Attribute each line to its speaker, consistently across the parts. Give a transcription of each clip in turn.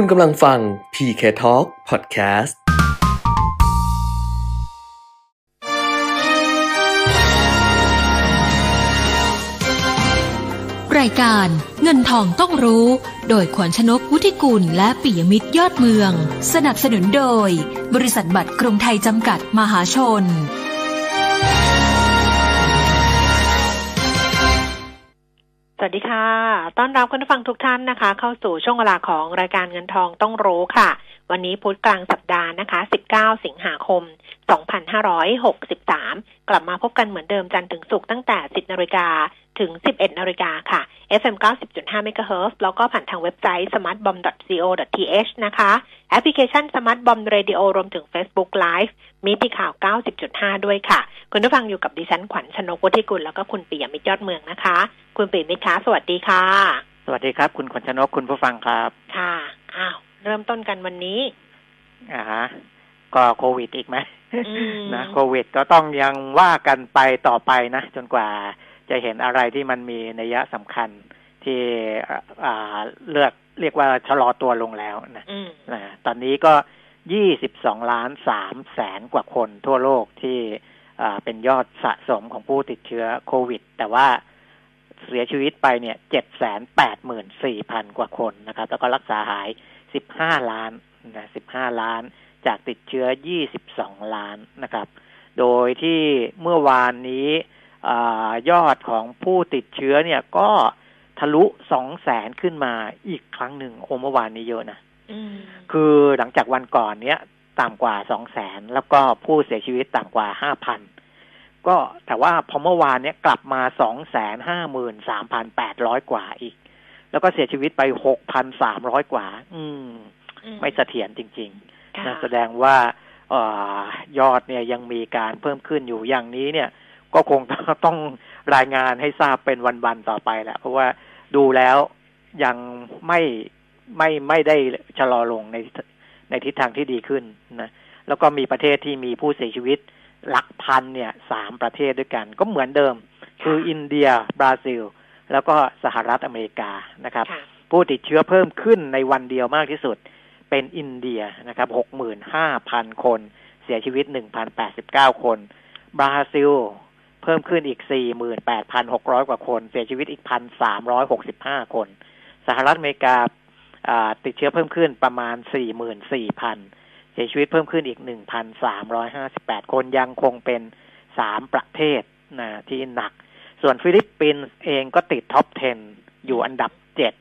Speaker 1: คุณกำลังฟัง PK Talk Podcast
Speaker 2: รายการเงินทองต้องรู้ โดยขวัญชนกวุฒิกุลและปิยมิตรยอดเมือง สนับสนุนโดย บริษัทบัตรกรุงไทยจำกัดมหาชน
Speaker 3: สวัสดีค่ะ ต้อนรับคุณผู้ฟังทุกท่านนะคะ เข้าสู่ช่วงเวลาของรายการเงินทองต้องรู้ค่ะ วันนี้พุธกลางสัปดาห์นะคะ 19 สิงหาคม 2563 กลับมาพบกันเหมือนเดิมจันทร์ถึงศุกร์ตั้งแต่ 10นาฬิกาถึง 11นาฬิกาค่ะ FM 90.5 MHz แล้วก็ผ่านทางเว็บไซต์ smartbomb.co.th นะคะ แอปพลิเคชัน Smart Bomb Radio รวมถึง Facebook Live มีที่ข่าว 90.5 ด้วยค่ะ คุณผู้ฟังอยู่กับดิฉันขวัญชนกวุฒิกุลแล้วก็คุณปิยมิตรยอดเมืองนะคะ คุณปิยมิตรคะสวัสดีค่ะ
Speaker 4: สวัสดีครับ คุณขวัญชนกคุณผู้ฟังครับ
Speaker 3: ค่ะ อ้าว เริ่มต้นกันวันนี้
Speaker 4: อ่าฮะ ก็โควิดอีกไหม
Speaker 3: อืม
Speaker 4: นะโควิดก็ต้องยังว่ากันไปต่อไปนะ จนกว่าจะเห็นอะไรที่มันมีนัยยะสำคัญที่อ่าเลือกเรียกว่าชะลอตัวลงแล้วนะ
Speaker 3: อืม
Speaker 4: นะตอนนี้ก็ยี่สิบสองล้านสามแสนกว่าคนทั่วโลกที่อ่าเป็นยอดสะสมของผู้ติดเชื้อโควิด แต่ว่าเสียชีวิตไปเนี่ยเจ็ดแสนแปดหมื่นสี่พันกว่าคนนะครับ แล้วก็รักษาหายสิบห้าล้านนะสิบห้าล้าน จากติดเชื้อยี่สิบสองล้านนะครับ โดยที่เมื่อวานนี้อายอดของผู้ติดเชื้อเนี่ยก็ทะลุสองแสนขึ้นมาอีกครั้งหนึ่งโอ้เมื่อวานนี้เยอะนะ
Speaker 3: อืม
Speaker 4: คือหลังจากวันก่อนเนี้ยต่ำกว่าสองแสนแล้วก็ผู้เสียชีวิตต่ำกว่าห้าพันก็แต่ว่าพอเมื่อวานเนี้ยกลับมาสองแสนห้าหมื่นสามพันแปดร้อยกว่าอีก แล้วก็เสียชีวิตไปหกพันสามร้อยกว่า อืม ไม่เสถียรจริง ๆ
Speaker 3: ค่ะ
Speaker 4: นะแสดงว่าเออยอดเนี่ยยังมีการเพิ่มขึ้นอยู่อย่างนี้เนี่ย ก็คงต้องรายงานให้ทราบเป็นวันๆต่อไปแหละเพราะว่าดูแล้วยังไม่ไม่ไม่ได้ชะลอลงในในทิศทางที่ดีขึ้นนะแล้วก็มีประเทศที่มีผู้เสียชีวิตหลักพันเนี่ยสามประเทศด้วยกัน ก็เหมือนเดิม คืออินเดีย บราซิล แล้วก็สหรัฐอเมริกานะครับ
Speaker 3: ค่ะ
Speaker 4: ผู้ติดเชื้อเพิ่มขึ้นในวันเดียวมากที่สุด เป็นอินเดียนะครับหกหมื่นห้าพันคน เสียชีวิตหนึ่งพันแปดสิบเก้าคน บราซิล เพิ่มขึ้นอีกสี่หมื่นแปดพันหกร้อยกว่าคน เสียชีวิตอีกพันสามร้อยหกสิบห้าคน สหรัฐอเมริกาติดเชื้อเพิ่มขึ้นประมาณสี่หมื่นสี่พันเสียชีวิตเพิ่มขึ้นอีกหนึ่งพันสามร้อยห้าสิบแปดคนยังคงเป็นสามประเทศนะที่หนัก ส่วนฟิลิปปินส์เองก็ติด top 10 อยู่อันดับเจ็ด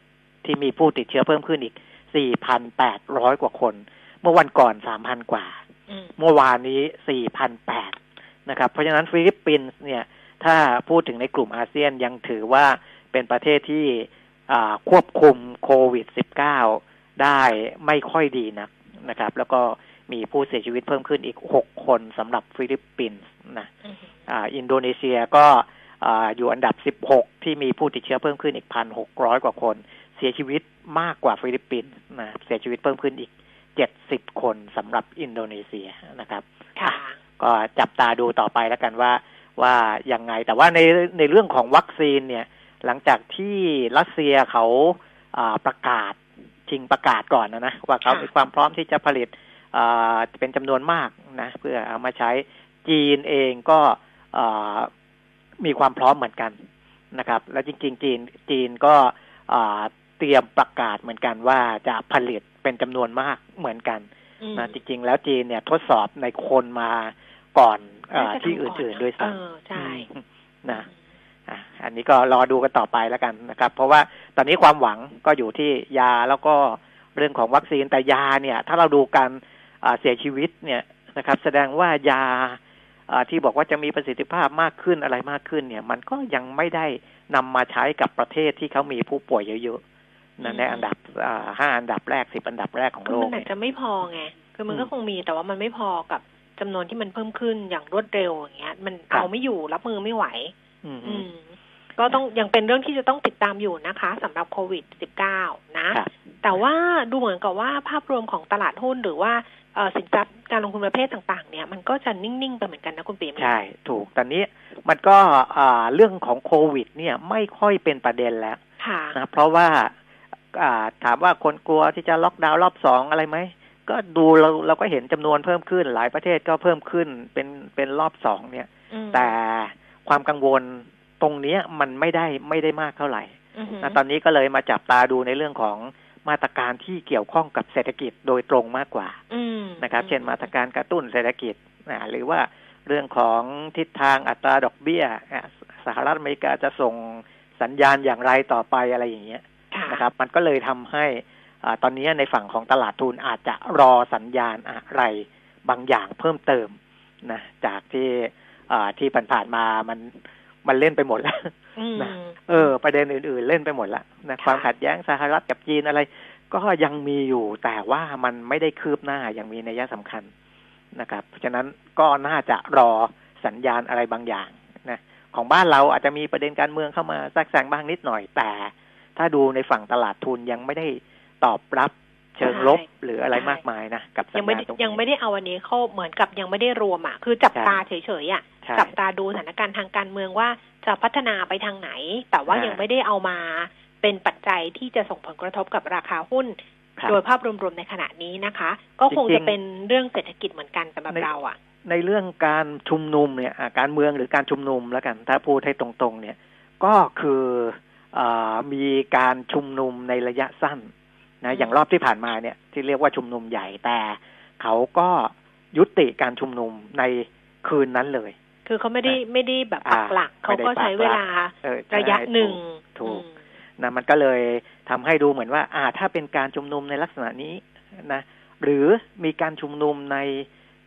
Speaker 4: ที่มีผู้ติดเชื้อเพิ่มขึ้นอีก 4,800 กว่าคน เมื่อวันก่อน 3,000 กว่า
Speaker 3: อืม
Speaker 4: เมื่อวานนี้ 4,800 นะครับ เพราะฉะนั้นฟิลิปปินส์เนี่ย ถ้าพูดถึงในกลุ่มอาเซียนยังถือว่าเป็นประเทศที่อ่าควบคุมโควิด -19 ได้ไม่ค่อยดีนักนะครับ แล้วก็มีผู้เสียชีวิตเพิ่มขึ้นอีก 6 คนสำหรับฟิลิปปินส์นะ
Speaker 3: อืม
Speaker 4: อ่าอินโดนีเซียก็อ่าอยู่อันดับ 16 ที่มีผู้ติดเชื้อเพิ่มขึ้นอีก 1,600 กว่าคน เสียชีวิตมากกว่าฟิลิปปินส์นะเสียชีวิตเพิ่มขึ้นอีก70คนสำหรับอินโดนีเซียนะครับ
Speaker 3: ค่ะ
Speaker 4: ก็จับตาดูต่อไปแล้วกันว่าว่ายังไง แต่ว่าในในเรื่องของวัคซีนเนี่ย หลังจากที่รัสเซียเขาอ่าประกาศชิงประกาศก่อนนะนะว่าเขา
Speaker 3: ค่ะ
Speaker 4: มีความพร้อมที่จะผลิตอ่าเป็นจำนวนมากนะ เพื่อเอามาใช้จีนเองก็อ่ามีความพร้อมเหมือนกันนะครับ แล้วจริง ๆ จีนจีนก็อ่า เตรียมประกาศเหมือนกันว่าจะผลิตเป็นจำนวนมากเหมือนกัน
Speaker 3: อืม
Speaker 4: นะจริง ๆ แล้วจีนเนี่ยทดสอบในคนมาก่อนเออ
Speaker 3: น่าจะ
Speaker 4: ที่
Speaker 3: ทำก่
Speaker 4: อื่นๆด้วยซ้
Speaker 3: เออใช่ำ
Speaker 4: อืมนะอะอันนี้ก็รอดูกันต่อไปแล้วกันนะครับ เพราะว่าตอนนี้ความหวังก็อยู่ที่ยาแล้วก็เรื่องของวัคซีนแต่ยาเนี่ย ถ้าเราดูการอ่าเสียชีวิตเนี่ยนะครับ แสดงว่ายาอ่าที่บอกว่าจะมีประสิทธิภาพมากขึ้นอะไรมากขึ้นเนี่ย มันก็ยังไม่ได้นำมาใช้กับประเทศที่เขามีผู้ป่วยเยอะๆนะ ในอันดับอ่าห้าอันดับแรกสิบอันดับแรกของ
Speaker 3: คื
Speaker 4: โล
Speaker 3: อมันอาจ
Speaker 4: กเนี่ย
Speaker 3: จะไม่พอไงคือมันก็
Speaker 4: อืม
Speaker 3: คงมีแต่ว่ามันไม่พอกับจำนวนที่มันเพิ่มขึ้นอย่างรวดเร็วอย่างเงี้ย มัน
Speaker 4: ครับ
Speaker 3: เอาไม่อยู่รับมือไม่ไหว
Speaker 4: อืม
Speaker 3: อืมก็ต้องยังเป็นเรื่องที่จะต้องติดตามอยู่นะคะสำหรับโควิด -19 นะ
Speaker 4: ครับ
Speaker 3: แต่ว่าดูเหมือนกับว่าภาพรวมของตลาดหุ้นหรือว่าเอ่อสินทรัพย์การลงทุนประเภทต่าง ๆ เนี่ยมันก็จะนิ่ง ๆ ไปเหมือนกันนะคุณปีม
Speaker 4: ใช่ ถูกตอนนี้มันก็อ่าเรื่องของโควิด เนี่ยไม่ค่อยเป็นประเด็นแล้ว
Speaker 3: ค่ะ
Speaker 4: นะเพราะว่าอ่า ถามว่าคนกลัวที่จะล็อกดาวน์รอบสองอะไรไหมก็ดูเราเราก็เห็นจำนวนเพิ่มขึ้น หลายประเทศก็เพิ่มขึ้นเป็นเป็นรอบสองเนี่ย
Speaker 3: อืม
Speaker 4: แต่ความกังวลตรงเนี้ยมันไม่ได้ไม่ได้มากเท่าไหร่
Speaker 3: อือหือ
Speaker 4: นะตอนนี้ก็เลยมาจับตาดูในเรื่องของมาตรการที่เกี่ยวข้องกับเศรษฐกิจโดยตรงมากกว่า
Speaker 3: อืม
Speaker 4: นะครับ เช่นมาตรการกระตุ้นเศรษฐกิจนะหรือว่าเรื่องของทิศทางอัตราดอกเบี้ยอะสหรัฐอเมริกาจะส่งสัญญาณอย่างไรต่อไปอะไรอย่างเงี้ย
Speaker 3: ค่ะ
Speaker 4: นะครับ มันก็เลยทำให้อ่าตอนนี้ในฝั่งของตลาดทุนอาจจะรอสัญญาณอะไรบางอย่างเพิ่มเติมนะจากที่อ่าที่ผ่านๆมามันมันเล่นไปหมดแล้ว
Speaker 3: อืม
Speaker 4: นะเออ ประเด็นอื่น ๆ เล่นไปหมดละนะ
Speaker 3: ค่ะ
Speaker 4: ความขัดแย้งสหรัฐกับจีนอะไร ก็ยังมีอยู่แต่ว่ามันไม่ได้คืบหน้าอย่างมีนัยสำคัญนะครับ เพราะฉะนั้นก็น่าจะรอสัญญาณอะไรบางอย่างนะของบ้านเราอาจจะมีประเด็นการเมืองเข้ามาแทรกแซงบ้างนิดหน่อยแต่ ถ้าดูในฝั่งตลาดทุนยังไม่ได้ตอบรับเชิงลบ
Speaker 3: ใช่
Speaker 4: หรืออะไร
Speaker 3: ใช่
Speaker 4: มากมายนะกับสั
Speaker 3: ยั
Speaker 4: ญ
Speaker 3: งไม่
Speaker 4: ญาณ
Speaker 3: ได้
Speaker 4: ตรงนี้
Speaker 3: ยังไม่ได้เอาอันนี้เข้าเหมือนกับยังไม่ได้รวมอะคือจับ
Speaker 4: ใช่
Speaker 3: ตาเฉยๆอะ
Speaker 4: ใช่
Speaker 3: จับตาดูสถานการณ์ทางการเมืองว่าจะพัฒนาไปทางไหน แต่ว่า
Speaker 4: อ่ายั
Speaker 3: ยังไม่ได้เอามาเป็นปัจจัยที่จะส่งผลกระทบกับราคาหุ้น
Speaker 4: ครับ
Speaker 3: โดยภาพรวมๆในขณะนี้นะคะ ก็คง
Speaker 4: จริ
Speaker 3: จะ
Speaker 4: งๆ
Speaker 3: เป็นเรื่องเศรษฐกิจเหมือนกันสำหรับ
Speaker 4: ใน
Speaker 3: เราอะ
Speaker 4: ในเรื่องการชุมนุมเนี่ยอ่าการเมืองหรือการชุมนุมแล้วกันถ้าพูดให้ตรงๆ เนี่ย ก็คืออา มีการชุมนุมในระยะสั้นนะ
Speaker 3: อืม
Speaker 4: อย่างรอบที่ผ่านมาเนี่ยที่เรียกว่าชุมนุมใหญ่แต่เขาก็ยุติการชุมนุมในคืนนั้นเลย
Speaker 3: คือเขาไม่ได้ไม่ได้แบบปักหลัก
Speaker 4: อ่า
Speaker 3: เขาก็ใช้เวลา
Speaker 4: เออใช่
Speaker 3: ระยะหนึ่ง
Speaker 4: ถูก
Speaker 3: อืม
Speaker 4: นะมันก็เลยทำให้ดูเหมือนว่า อ่า ถ้าเป็นการชุมนุมในลักษณะนี้นะ หรือมีการชุมนุมใน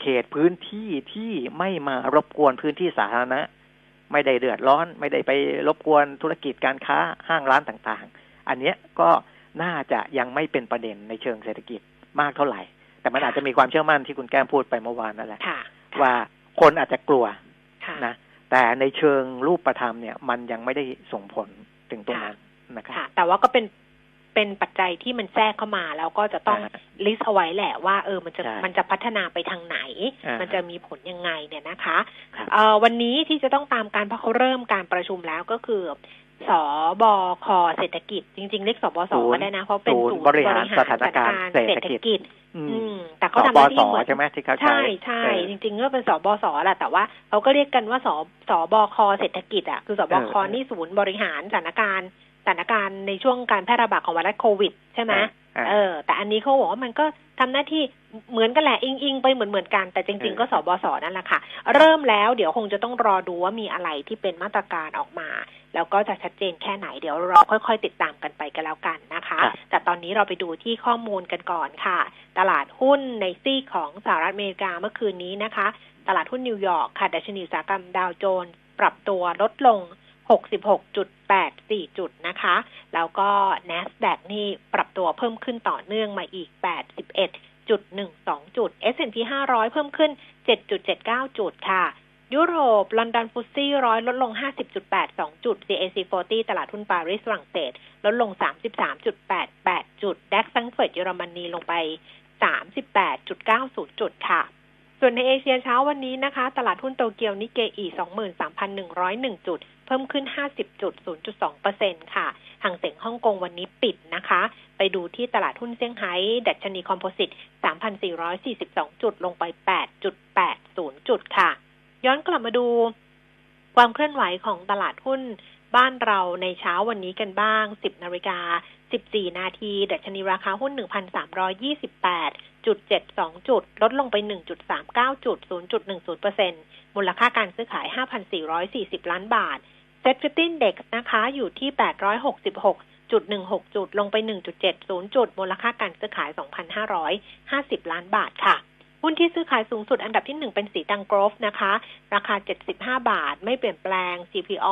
Speaker 4: เขตพื้นที่ที่ไม่มารบกวนพื้นที่สาธารณะ ไม่ได้เดือดร้อน ไม่ได้ไปรบกวนธุรกิจการค้าห้างร้านต่างๆ อันเนี้ยก็น่าจะยังไม่เป็นประเด็นในเชิงเศรษฐกิจมากเท่าไหร่ แต่มันอาจจะมีความเชื่อมั่นที่คุณแก้มพูดไปเมื่อวานนั่นแหละ
Speaker 3: ค่ะ
Speaker 4: ว่าคนอาจจะกลัว
Speaker 3: ค่ะ
Speaker 4: นะแต่ในเชิงรูปธรรมเนี่ย มันยังไม่ได้ส่งผลถึงตรงนั้นนะครับ
Speaker 3: ค่ะแต่ว่าก็เป็น เป็นปัจจัยที่มันแทรกเข้ามา แล้วก็จะต้อง
Speaker 4: อ่า
Speaker 3: ลิสต์เอาไว้แหละว่าเออมันจะ
Speaker 4: ใช่
Speaker 3: มันจะพัฒนาไปทางไหน
Speaker 4: อ่ามั
Speaker 3: มันจะมีผลยังไงเนี่ยนะคะ
Speaker 4: ครับ
Speaker 3: เอ่อวันนี้ที่จะต้องตามการเพราะเขาเริ่มการประชุมแล้วก็คือสบคเศรษฐกิจ จริง ๆ เรียกสบส
Speaker 4: ศูนย์
Speaker 3: ก็ได้นะ เพราะเป็น
Speaker 4: ศู
Speaker 3: ศู
Speaker 4: น
Speaker 3: น
Speaker 4: ย์
Speaker 3: ย์
Speaker 4: บริหารสถานการณ์
Speaker 3: บริห
Speaker 4: เศรษ
Speaker 3: เศร
Speaker 4: ฐ
Speaker 3: ษฐ
Speaker 4: กิจ
Speaker 3: กิจ
Speaker 4: อื
Speaker 3: อื
Speaker 4: ม
Speaker 3: มแต่
Speaker 4: ส
Speaker 3: เขาทำห
Speaker 4: บ
Speaker 3: น้า
Speaker 4: ส
Speaker 3: ที่เหมือน
Speaker 4: ใช่ไหมที่เขาใช้
Speaker 3: ใช่ใช่
Speaker 4: เออ
Speaker 3: จริงๆก็เป็นสบสแหละแต่ว่าเขาก็เรียกกันว่าสสบคเศรษฐกิจอะคือสบค
Speaker 4: เออ
Speaker 3: นี่ศูนย์บริหารสถานการณ์ส ถานการณ์ในช่วงการแพร่ระบาดของไวรัสโควิด ใช่ไหม
Speaker 4: อ่า
Speaker 3: เออ แต่อันนี้เขาบอกว่ามันก็ทำหน้าที่เหมือนกันแหละอิงอิงๆไปเหมือนเหมือนๆกันแต่จริง ๆ ก็สบสนั่นแหละค่ะ เริ่มแล้วเดี๋ยวคงจะต้องรอดูว่ามีอะไรที่เป็นมาตรการออกมา แล้วก็จะชัดเจนแค่ไหนเดี๋ยวเราค่อย ๆ ติดตามกันไปกันแล้วกันนะคะ
Speaker 4: ครับ
Speaker 3: แต่ตอนนี้เราไปดูที่ข้อมูลกันก่อนค่ะ ตลาดหุ้นในซีกของสหรัฐอเมริกาเมื่อคืนนี้นะคะ ตลาดหุ้นนิวยอร์กค่ะดัชนีอุตสาหกรรมดาวโจนส์ปรับตัวลดลง 66.84 จุดนะคะ แล้วก็ NASDAQ นี่ปรับตัวเพิ่มขึ้นต่อเนื่องมาอีก 81.12 จุด S&P 500 เพิ่มขึ้น 7.79 จุดค่ะ ยุโรป ลอนดอนฟุตซี่ร้อยลดลง 50.82 จุด CAC 40 ตลาดหุ้นปารีสฝรั่งเศสลดลง 33.88 จุด ดัคซังเฟิร์ตเยอรมนีลงไป 38.90 จุดค่ะส่วนในเอเชียเช้าวันนี้นะคะ ตลาดหุ้นโตเกียวนิเกอี 23,101 จุด เพิ่มขึ้น 50.0.2%ค่ะห่างเสียงฮ่องกงวันนี้ปิดนะคะ ไปดูที่ตลาดหุ้นเซี่ยงไฮ้ดัชนีคอมโพสิต 3,442 จุดลงไป 8.80 จุดค่ะ ย้อนกลับมาดู ความเคลื่อนไหวของตลาดหุ้นบ้านเราในเช้าวันนี้กันบ้าง 10 นาฬิกา 14 นาที ดัชนีราคาหุ้น 1,328จุด72 จุด ลดลงไป 1.39 จุด 0.10%มูลค่าการซื้อขาย 5,440 ล้านบาท SET Fifty Index นะคะ อยู่ที่ 866จุด16 จุด ลงไป 1.70 จุด มูลค่าการซื้อขาย 2,550 ล้านบาทค่ะหุ้นที่ซื้อขายสูงสุดอันดับที่1เป็นศรีตรังโกลฟส์นะคะ ราคา 75 บาท ไม่เปลี่ยนแปลง CPALL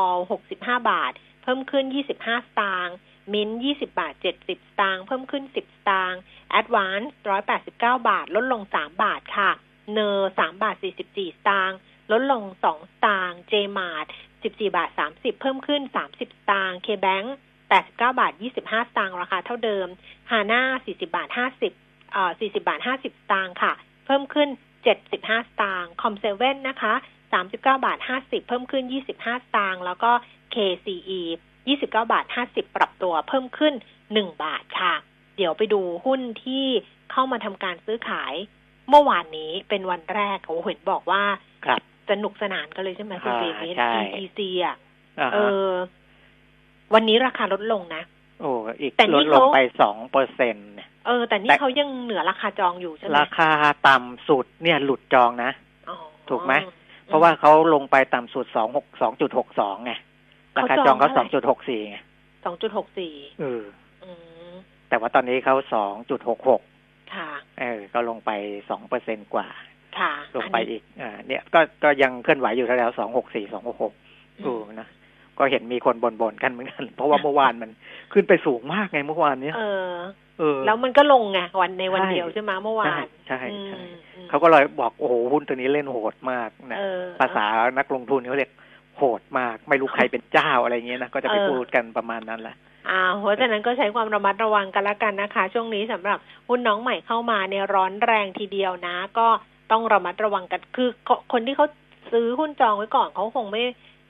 Speaker 3: 65 บาท เพิ่มขึ้น 25 สตางค์มิน20 บาท 70 สตางค์เพิ่มขึ้น 10 สตางค์ Advance 189 บาท ลดลง 3 บาทค่ะ NER 3บาท 44 สตางค์ลดลง 2 สตางค์ JMART 14บาท30เพิ่มขึ้น30สตางค์ KBank 89บาท25สตางค์ราคาเท่าเดิม Hana 40บาท50เอ่อ40บาท50สตางค์ค่ะ เพิ่มขึ้น75สตางค์ Com7 นะคะ39บาท50เพิ่มขึ้น25สตางค์แล้วก็ KCE 29บาท50ปรับตัวเพิ่มขึ้นหนึ่งบาทค่ะ เดี๋ยวไปดูหุ้นที่เข้ามาทำการซื้อขาย เมื่อวานนี้เป็นวันแรกโอ้เห็นบอกว่า
Speaker 4: ครับ
Speaker 3: สนุกสนานกันเลยใช่ไหมคุณ
Speaker 4: อ่า
Speaker 3: ปีมิต
Speaker 4: ใช่
Speaker 3: ETC อะ
Speaker 4: อ่า
Speaker 3: เอ
Speaker 4: ฮะ
Speaker 3: อวันนี้ราคาลดลงนะ
Speaker 4: โอ้อีก
Speaker 3: แต่นี่
Speaker 4: ลดลง
Speaker 3: เขา
Speaker 4: ไปสองเปอร์เซ็นต์
Speaker 3: เออ แต่นี่
Speaker 4: แต่
Speaker 3: เขายังเหนือราคาจองอยู่ใช่ไหม
Speaker 4: ราคาต่ำสุดเนี่ยหลุดจองนะ
Speaker 3: อ๋อ
Speaker 4: ถูกไหมเพราะว่าเขาลงไปต่ำสุดสองหกสองจุดหกสองไงราคาจองเขาสองจุดหกสี่ไง
Speaker 3: สองจุดหกสี่
Speaker 4: เออ
Speaker 3: อืม
Speaker 4: แต่ว่าตอนนี้เขาสองจุดหกหก
Speaker 3: ค่ะ
Speaker 4: เออ ก็ลงไปสองเปอร์เซ็นกว่า
Speaker 3: ค่ะ
Speaker 4: ลงไปอีกอ่าเนี่ยก็ก็ยังเคลื่อนไหวอยู่แถวสองหกสี่สองหกหก
Speaker 3: อื
Speaker 4: ดู
Speaker 3: ม
Speaker 4: นะก็เห็นมีคนบ่นๆกันเหมือนกัน เพราะว่าเมื่อวานมันขึ้นไปสูงมากไงเมื่อวานเนี้ย
Speaker 3: เออ
Speaker 4: เออ
Speaker 3: แล้วมันก็ลงไงวันในวัน
Speaker 4: ใช่
Speaker 3: เดียวใช่ไหมเมื่อวาน
Speaker 4: ใช่ใช่
Speaker 3: อืมอืม
Speaker 4: เขาก็เลยบอกโอ้โหหุ้นตัวนี้เล่นโหดมากนะ
Speaker 3: เออ
Speaker 4: ภาษานักลงทุนเขาเรียกโหดมาก ไม่รู้ใครเป็นเจ้าอะไรเงี้ยนะก็จะไป
Speaker 3: เออ
Speaker 4: พูดกันประมาณนั้นแหละ
Speaker 3: อ่าเพราะฉะนั้นก็ใช้ความระมัดระวังกันละกันนะคะ ช่วงนี้สำหรับหุ้นน้องใหม่เข้ามาในยร้อนแรงทีเดียวนะ ก็ ต้องระมัดระวังกัน คือคคนที่เขาซื้อหุ้นจองไว้ก่อนเขาคงไม่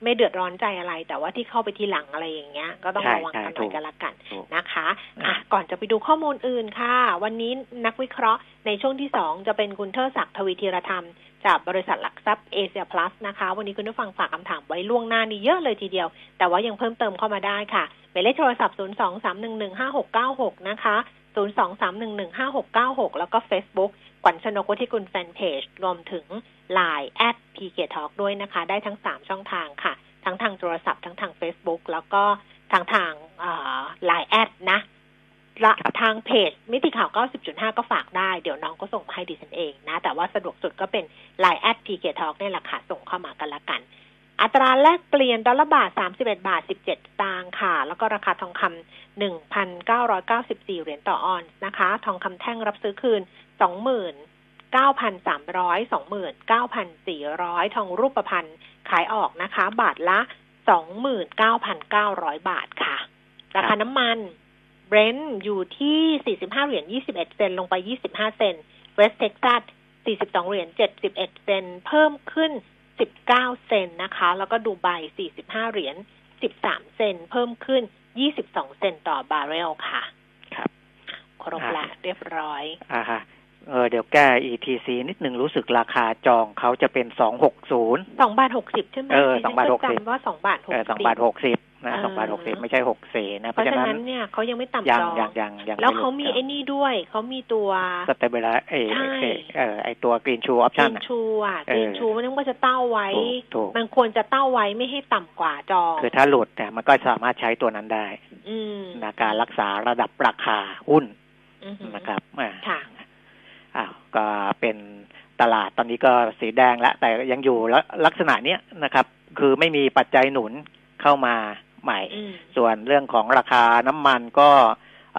Speaker 3: ไม่เดือดร้อนใจอะไร แต่ว่าที่เข้าไปทีหลังอะไรอย่างเงี้ย ก็ต้อง
Speaker 4: ใช่
Speaker 3: ระวังกันหน่อย
Speaker 4: ใช่ถูก
Speaker 3: กันละกัน
Speaker 4: ถูก
Speaker 3: นะคะ
Speaker 4: อะ
Speaker 3: อะก่อนจะไปดูข้อมูลอื่นค่ะ วันนี้นักวิเคราะห์ในช่วงที่สองจะเป็นคุณเทอศักดิ์ทวีธีรธรรม จากบริษัทหลักทรัพย์เอเชียพลัสนะคะ วันนี้คุณผู้ฟังฝากคำถามไว้ล่วงหน้านี่เยอะเลยทีเดียว แต่ว่ายังเพิ่มเติมเข้ามาได้ค่ะหมายเลขโทรศัพท์ 0 2 3 1 1 5 6 9 6 นะคะ 0 2 3 1 1 5 6 9 6 แล้วก็ Facebook ขวัญชนกวุฒิกุลแฟนเพจ รวมถึง Line แอด PK Talk ด้วยนะคะ ได้ทั้ง 3 ช่องทางค่ะ ทั้งทางโทรศัพท์ทั้งทาง Facebook แล้วก็ทางทางLine add นะและทางเพจ มิติข่าว 90.5 ก็ฝากได้ เดี๋ยวน้องก็ส่งมาให้ดิฉันเองนะ แต่ว่าสะดวกสุดก็เป็น Line add PK Talk นี่แหละค่ะ ส่งเข้ามากันละกัน อัตราแลกเปลี่ยนดอลลาร์บาท 31 บาท 17 สตางค์ค่ะ แล้วก็ราคาทองคำ1,994 เหรียญต่อออนซ์นะคะ ทองคำแท่งรับซื้อคืน 29,300 29,400 ทองรูปพรรณขายออกนะคะ บาทละ 29,900 บาทค่ะ ราคาน้ำมันเบรนท์อยู่ที่ 45 เหรียญ 21 เซนต์ลงไป 25 เซนต์เวสต์เท็กซัส 42 เหรียญ 71 เซนต์เพิ่มขึ้น 19 เซนต์นะคะ แล้วก็ดูไบ 45 เหรียญ 13 เซนต์ เพิ่มขึ้น 22 เซนต์ต่อบาร์เรลค่ะ
Speaker 4: ครับ
Speaker 3: ครบละเรียบร้อย
Speaker 4: อ่าฮะเออเดี๋ยวแก้ ETC นิดหนึ่งรู้สึกราคาจองเขาจะเป็นสองหกศูนย์
Speaker 3: สองบาทหกสิบใช่ไหม
Speaker 4: เออ
Speaker 3: ดิฉัน
Speaker 4: 2บาท
Speaker 3: ก็
Speaker 4: 60
Speaker 3: จำว่าสองบาทหก
Speaker 4: เออ
Speaker 3: สิบ
Speaker 4: สองบาทหกสิบ นะ
Speaker 3: เออ
Speaker 4: สองบาทหกสิบไม่ใช่หกสี่นะ
Speaker 3: เพ
Speaker 4: เพราะ
Speaker 3: ราะ
Speaker 4: ฉะ
Speaker 3: ฉะ
Speaker 4: นั้น
Speaker 3: นั้นเนี่ยเขายังไม่ต่ำ
Speaker 4: ยัง
Speaker 3: จอง
Speaker 4: ยังยังยัง
Speaker 3: แล้ว
Speaker 4: ไห
Speaker 3: เขามี
Speaker 4: จอง
Speaker 3: ไอ้นี่ด้วย เขามีตัว
Speaker 4: สเตเบลไอ
Speaker 3: ใช่
Speaker 4: เออไอตัวกรีนชูออป
Speaker 3: กรี
Speaker 4: ชั่น
Speaker 3: นชูอะ
Speaker 4: เอกอ
Speaker 3: รีนชูมันต้องว่าจะเต้าไว้
Speaker 4: ถูกถูก
Speaker 3: มันควรจะเต้าไว้ไม่ให้ต่ำกว่าจอง
Speaker 4: คือถ้าหลุดเนี่ยมันก็สามารถใช้ตัวนั้นได้
Speaker 3: อืม
Speaker 4: ในการรักษาระดับราคาหุ้น
Speaker 3: อือหือ
Speaker 4: นะครับอ่า
Speaker 3: ค่ะ
Speaker 4: อ้าวก็เป็นตลาดตอนนี้ก็สีแดงแล้วแต่ยังอยู่แล้วลักษณะเนี้ยนะครับ คือไม่มีปัจจัยหนุนเข้ามา ใหม่
Speaker 3: อืม
Speaker 4: ส่วนเรื่องของราคาน้ำมันก็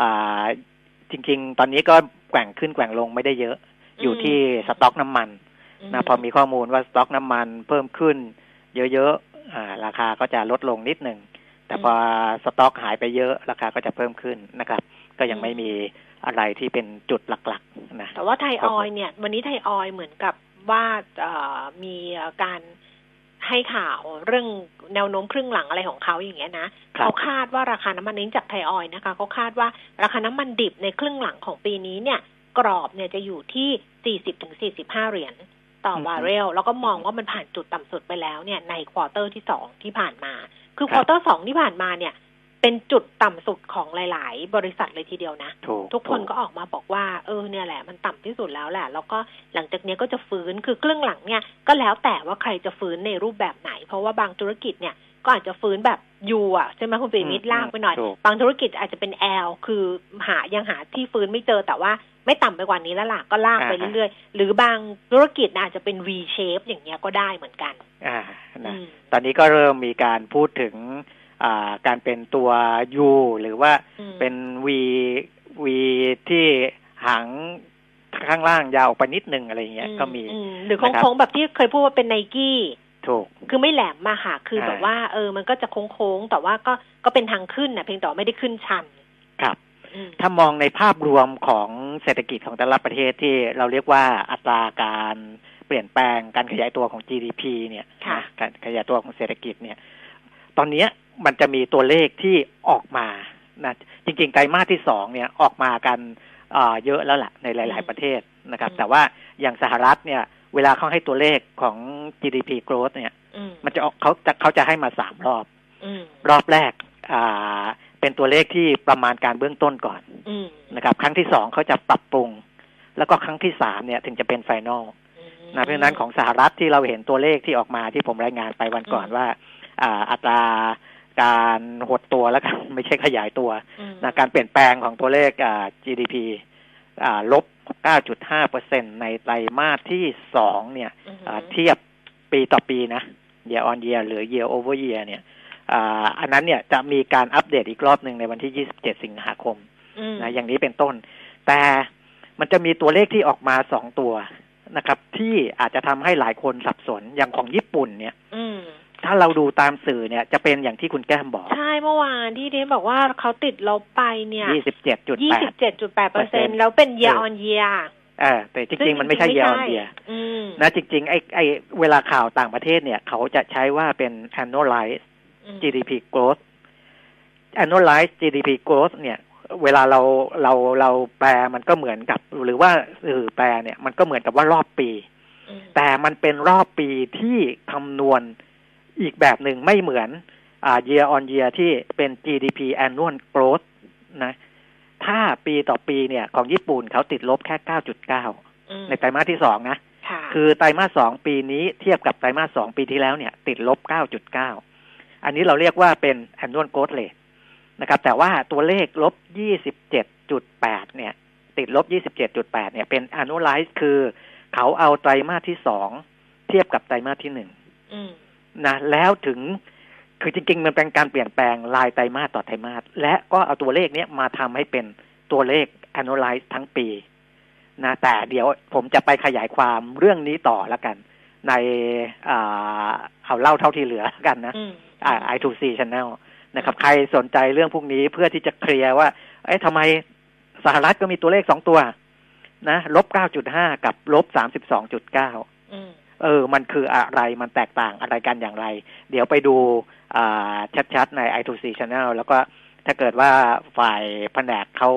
Speaker 4: อ่าจริง ๆ ตอนนี้ก็แกว่งขึ้นแกว่งลงไม่ได้เยอะ อยู่ที่สต็อกน้ำมันนะพอมีข้อมูลว่าสต็อกน้ำมันเพิ่มขึ้น เยอะๆอ่าราคาก็จะลดลงนิดหนึ่งแต่พอสต็อกหายไปเยอะราคาก็จะเพิ่มขึ้นนะครับ ก็ยังไม่มีอะไรที่เป็นจุดหลักๆนะ
Speaker 3: แต่ว่าไทย
Speaker 4: ครั
Speaker 3: บออยล์เนี่ย วันนี้ไทยออยล์เหมือนกับว่าเอ่อมีการ ให้ข่าวเรื่องแนวโน้มครึ่งหลังอะไรของเขาอย่างเงี้ยนะ
Speaker 4: ครับ
Speaker 3: เขาคาดว่าราคาน้ำมันนี้จากไทยออยล์นะคะเขาคาดว่าราคาน้ำมันดิบในครึ่งหลังของปีนี้เนี่ยกรอบเนี่ยจะอยู่ที่ 40ถึง45 เหรียญต่อบาร์เรลแล้วก็มองว่ามันผ่านจุดต่ำสุดไปแล้วเนี่ยใน quarter ที่สองที่ผ่านมา คือ
Speaker 4: ค
Speaker 3: ครับวอเตอร์สองที่ผ่านมาเนี่ย เป็นจุดต่ำสุดของหลาย ๆ บริษัทเลยทีเดียวนะ
Speaker 4: ถูก
Speaker 3: ทุกคน
Speaker 4: ถู
Speaker 3: ก็ออกมาบอกว่า เออเนี่ยแหละ มันต่ำที่สุดแล้วแหละ แล้วก็หลังจากเนี้ยก็จะฟื้นคือครึ่งหลังเนี่ยก็แล้วแต่ว่าใครจะฟื้นในรูปแบบไหน เพราะว่าบางธุรกิจเนี่ยก็อาจจะฟื้นแบบยูอะใช่ไหมคุณปีมิตรลากไปหน่อย
Speaker 4: ถูก
Speaker 3: บางธุรกิจอาจจะเป็นแอลคือหายังหาที่ฟื้นไม่เจอแต่ว่าไม่ต่ำไปกว่านี้แล้วล่ะก็ลากไป
Speaker 4: อ่าฮะ
Speaker 3: เรื่อยๆ หรือบางธุรกิจอาจจะเป็น V shape อย่างเงี้ยก็ได้เหมือนกัน
Speaker 4: อ่านะ
Speaker 3: อืม
Speaker 4: ตอนนี้ก็เริ่มมีการพูดถึงอ่า การเป็นตัว U หรือว่า
Speaker 3: อืม
Speaker 4: เป็น V V ที่หางข้างล่างยาวออกไปนิดนึงอะไรเงี้ย
Speaker 3: อื
Speaker 4: ก็มี
Speaker 3: อืหรือ
Speaker 4: นะครับ
Speaker 3: โค้งๆแบบที่เคยพูดว่าเป็นไนกี้
Speaker 4: ถูก
Speaker 3: คือไม่แหลมมาค่ะคือ
Speaker 4: อ่า
Speaker 3: แบบว่าเออมันก็จะโค้งๆแต่ว่าก็ก็เป็นทางขึ้นนะเพียงแต่ว่าไม่ได้ขึ้นชัน
Speaker 4: ครับ
Speaker 3: อืม
Speaker 4: ถ้ามองในภาพรวมของเศรษฐกิจของแต่ละประเทศที่เราเรียกว่าอัตราการเปลี่ยนแปลงการขยายตัวของ GDP เนี่ย
Speaker 3: ค่ะ
Speaker 4: นะการขยายตัวของเศรษฐกิจเนี่ย ตอนเนี้ย มันจะมีตัวเลขที่ออกมานะจจริงๆไตรมาสที่สองเนี่ยออกมากันเยอะแล้วแหละในหลาย ๆ ประเทศนะครับ แต่ว่าอย่างสหรัฐเนี่ย เวลาเขาให้ตัวเลขของ GDP growth เนี่ย มันจะเขาจะเขาจะให้มาสามรอบรอบแรกอ่าเป็นตัวเลขที่ประมาณการเบื้องต้นก่อนนะครับ ครั้งที่สองเขาจะปรับปรุง แล้วก็ครั้งที่สามเนี่ยถึงจะเป็น final นะเพราะฉะนั้นของสหรัฐที่เราเห็นตัวเลขที่ออกมาที่ผมรายงานไปวันก่อนว่าอ่าอัตรา การหดตัวแล้วกันไม่ใช่ขยายตัวนะการเปลี่ยนแปลงของตัวเลขอ่า GDP อ่าลบ 9.5เปอร์เซ็นต์ในไตรมาสที่สองเนี่ยเทียบปีต่อปีนะ year on year หรือ year over year เนี่ยอันนั้นเนี่ยจะมีการอัปเดตอีกรอบหนึ่งในวันที่ 27 สิงหาคมนะอย่างนี้เป็นต้น แต่มันจะมีตัวเลขที่ออกมาสองตัวนะครับ ที่อาจจะทำให้หลายคนสับสนอย่างของญี่ปุ่นเนี่ย ถ้าเราดูตามสื่อเนี่ยจะเป็นอย่างที่คุณแก้มบอก
Speaker 3: ใช่เมื่อวานที่เดนบอกว่าเขาติดลบไปเนี่ย
Speaker 4: ยี่สิบเจ็ดจุด
Speaker 3: ยี่สิบเจ็ดจุดแปดเปอร์เซ็นแล้วเป็น year on year
Speaker 4: เออแต่จริง ๆ มันไม่ใช่ year on year นะจริง ๆ ไอ้ไอ้เวลาข่าวต่างประเทศเนี่ย เขาจะใช้ว่าเป็น annualized GDP growth annualized GDP growth เนี่ยเวลาเราเราเราแปลมันก็เหมือนกับ หรือว่าสื่อแปลเนี่ยมันก็เหมือนกับว่ารอบปี แต่มันเป็นรอบปีที่คำนวณ อีกแบบหนึ่งไม่เหมือนอ่า year on year ที่เป็น GDP annual growth นะ ถ้าปีต่อปีเนี่ย ของญี่ปุ่นเขาติดลบแค่ 9.9 ในไตรมาสที่สองนะ คือไตรมาสสองปีนี้เทียบกับไตรมาสสองปีที่แล้วเนี่ย ติดลบ 9.9 อันนี้เราเรียกว่าเป็น annual growth rate นะครับ แต่ว่าตัวเลขลบ 27.8 เนี่ย ติดลบ 27.8 เนี่ย เป็น annualize คือเขาเอาไตรมาสที่สองเทียบกับไตรมาสที่หนึ่ง นะแล้วถึงคือจริงๆ มันเป็นการเปลี่ยนแปลงรายไตรมาสต่อไตรมาสและก็เอาตัวเลขนี้มาทำให้เป็นตัวเลข annualize ทั้งปีนะแต่เดี๋ยวผมจะไปขยายความเรื่องนี้ต่อแล้วกัน ในเอาเล่าเท่าที่เหลือกันนะ I2C Channel นะครับ ใครสนใจเรื่องพวกนี้เพื่อที่จะเคลียร์ว่า เอ้ทำไมสหรัฐก็มีตัวเลขสองตัว นะลบเก้าจุดห้ากับลบสามสิบสองจุดเก้า เออ มันคืออะไร มันแตกต่างอะไรกันอย่างไร เดี๋ยวไปดูชัดๆ ใน i2c Channel แล้วก็ถ้าเกิดว่าฝ่ายแผนกเขา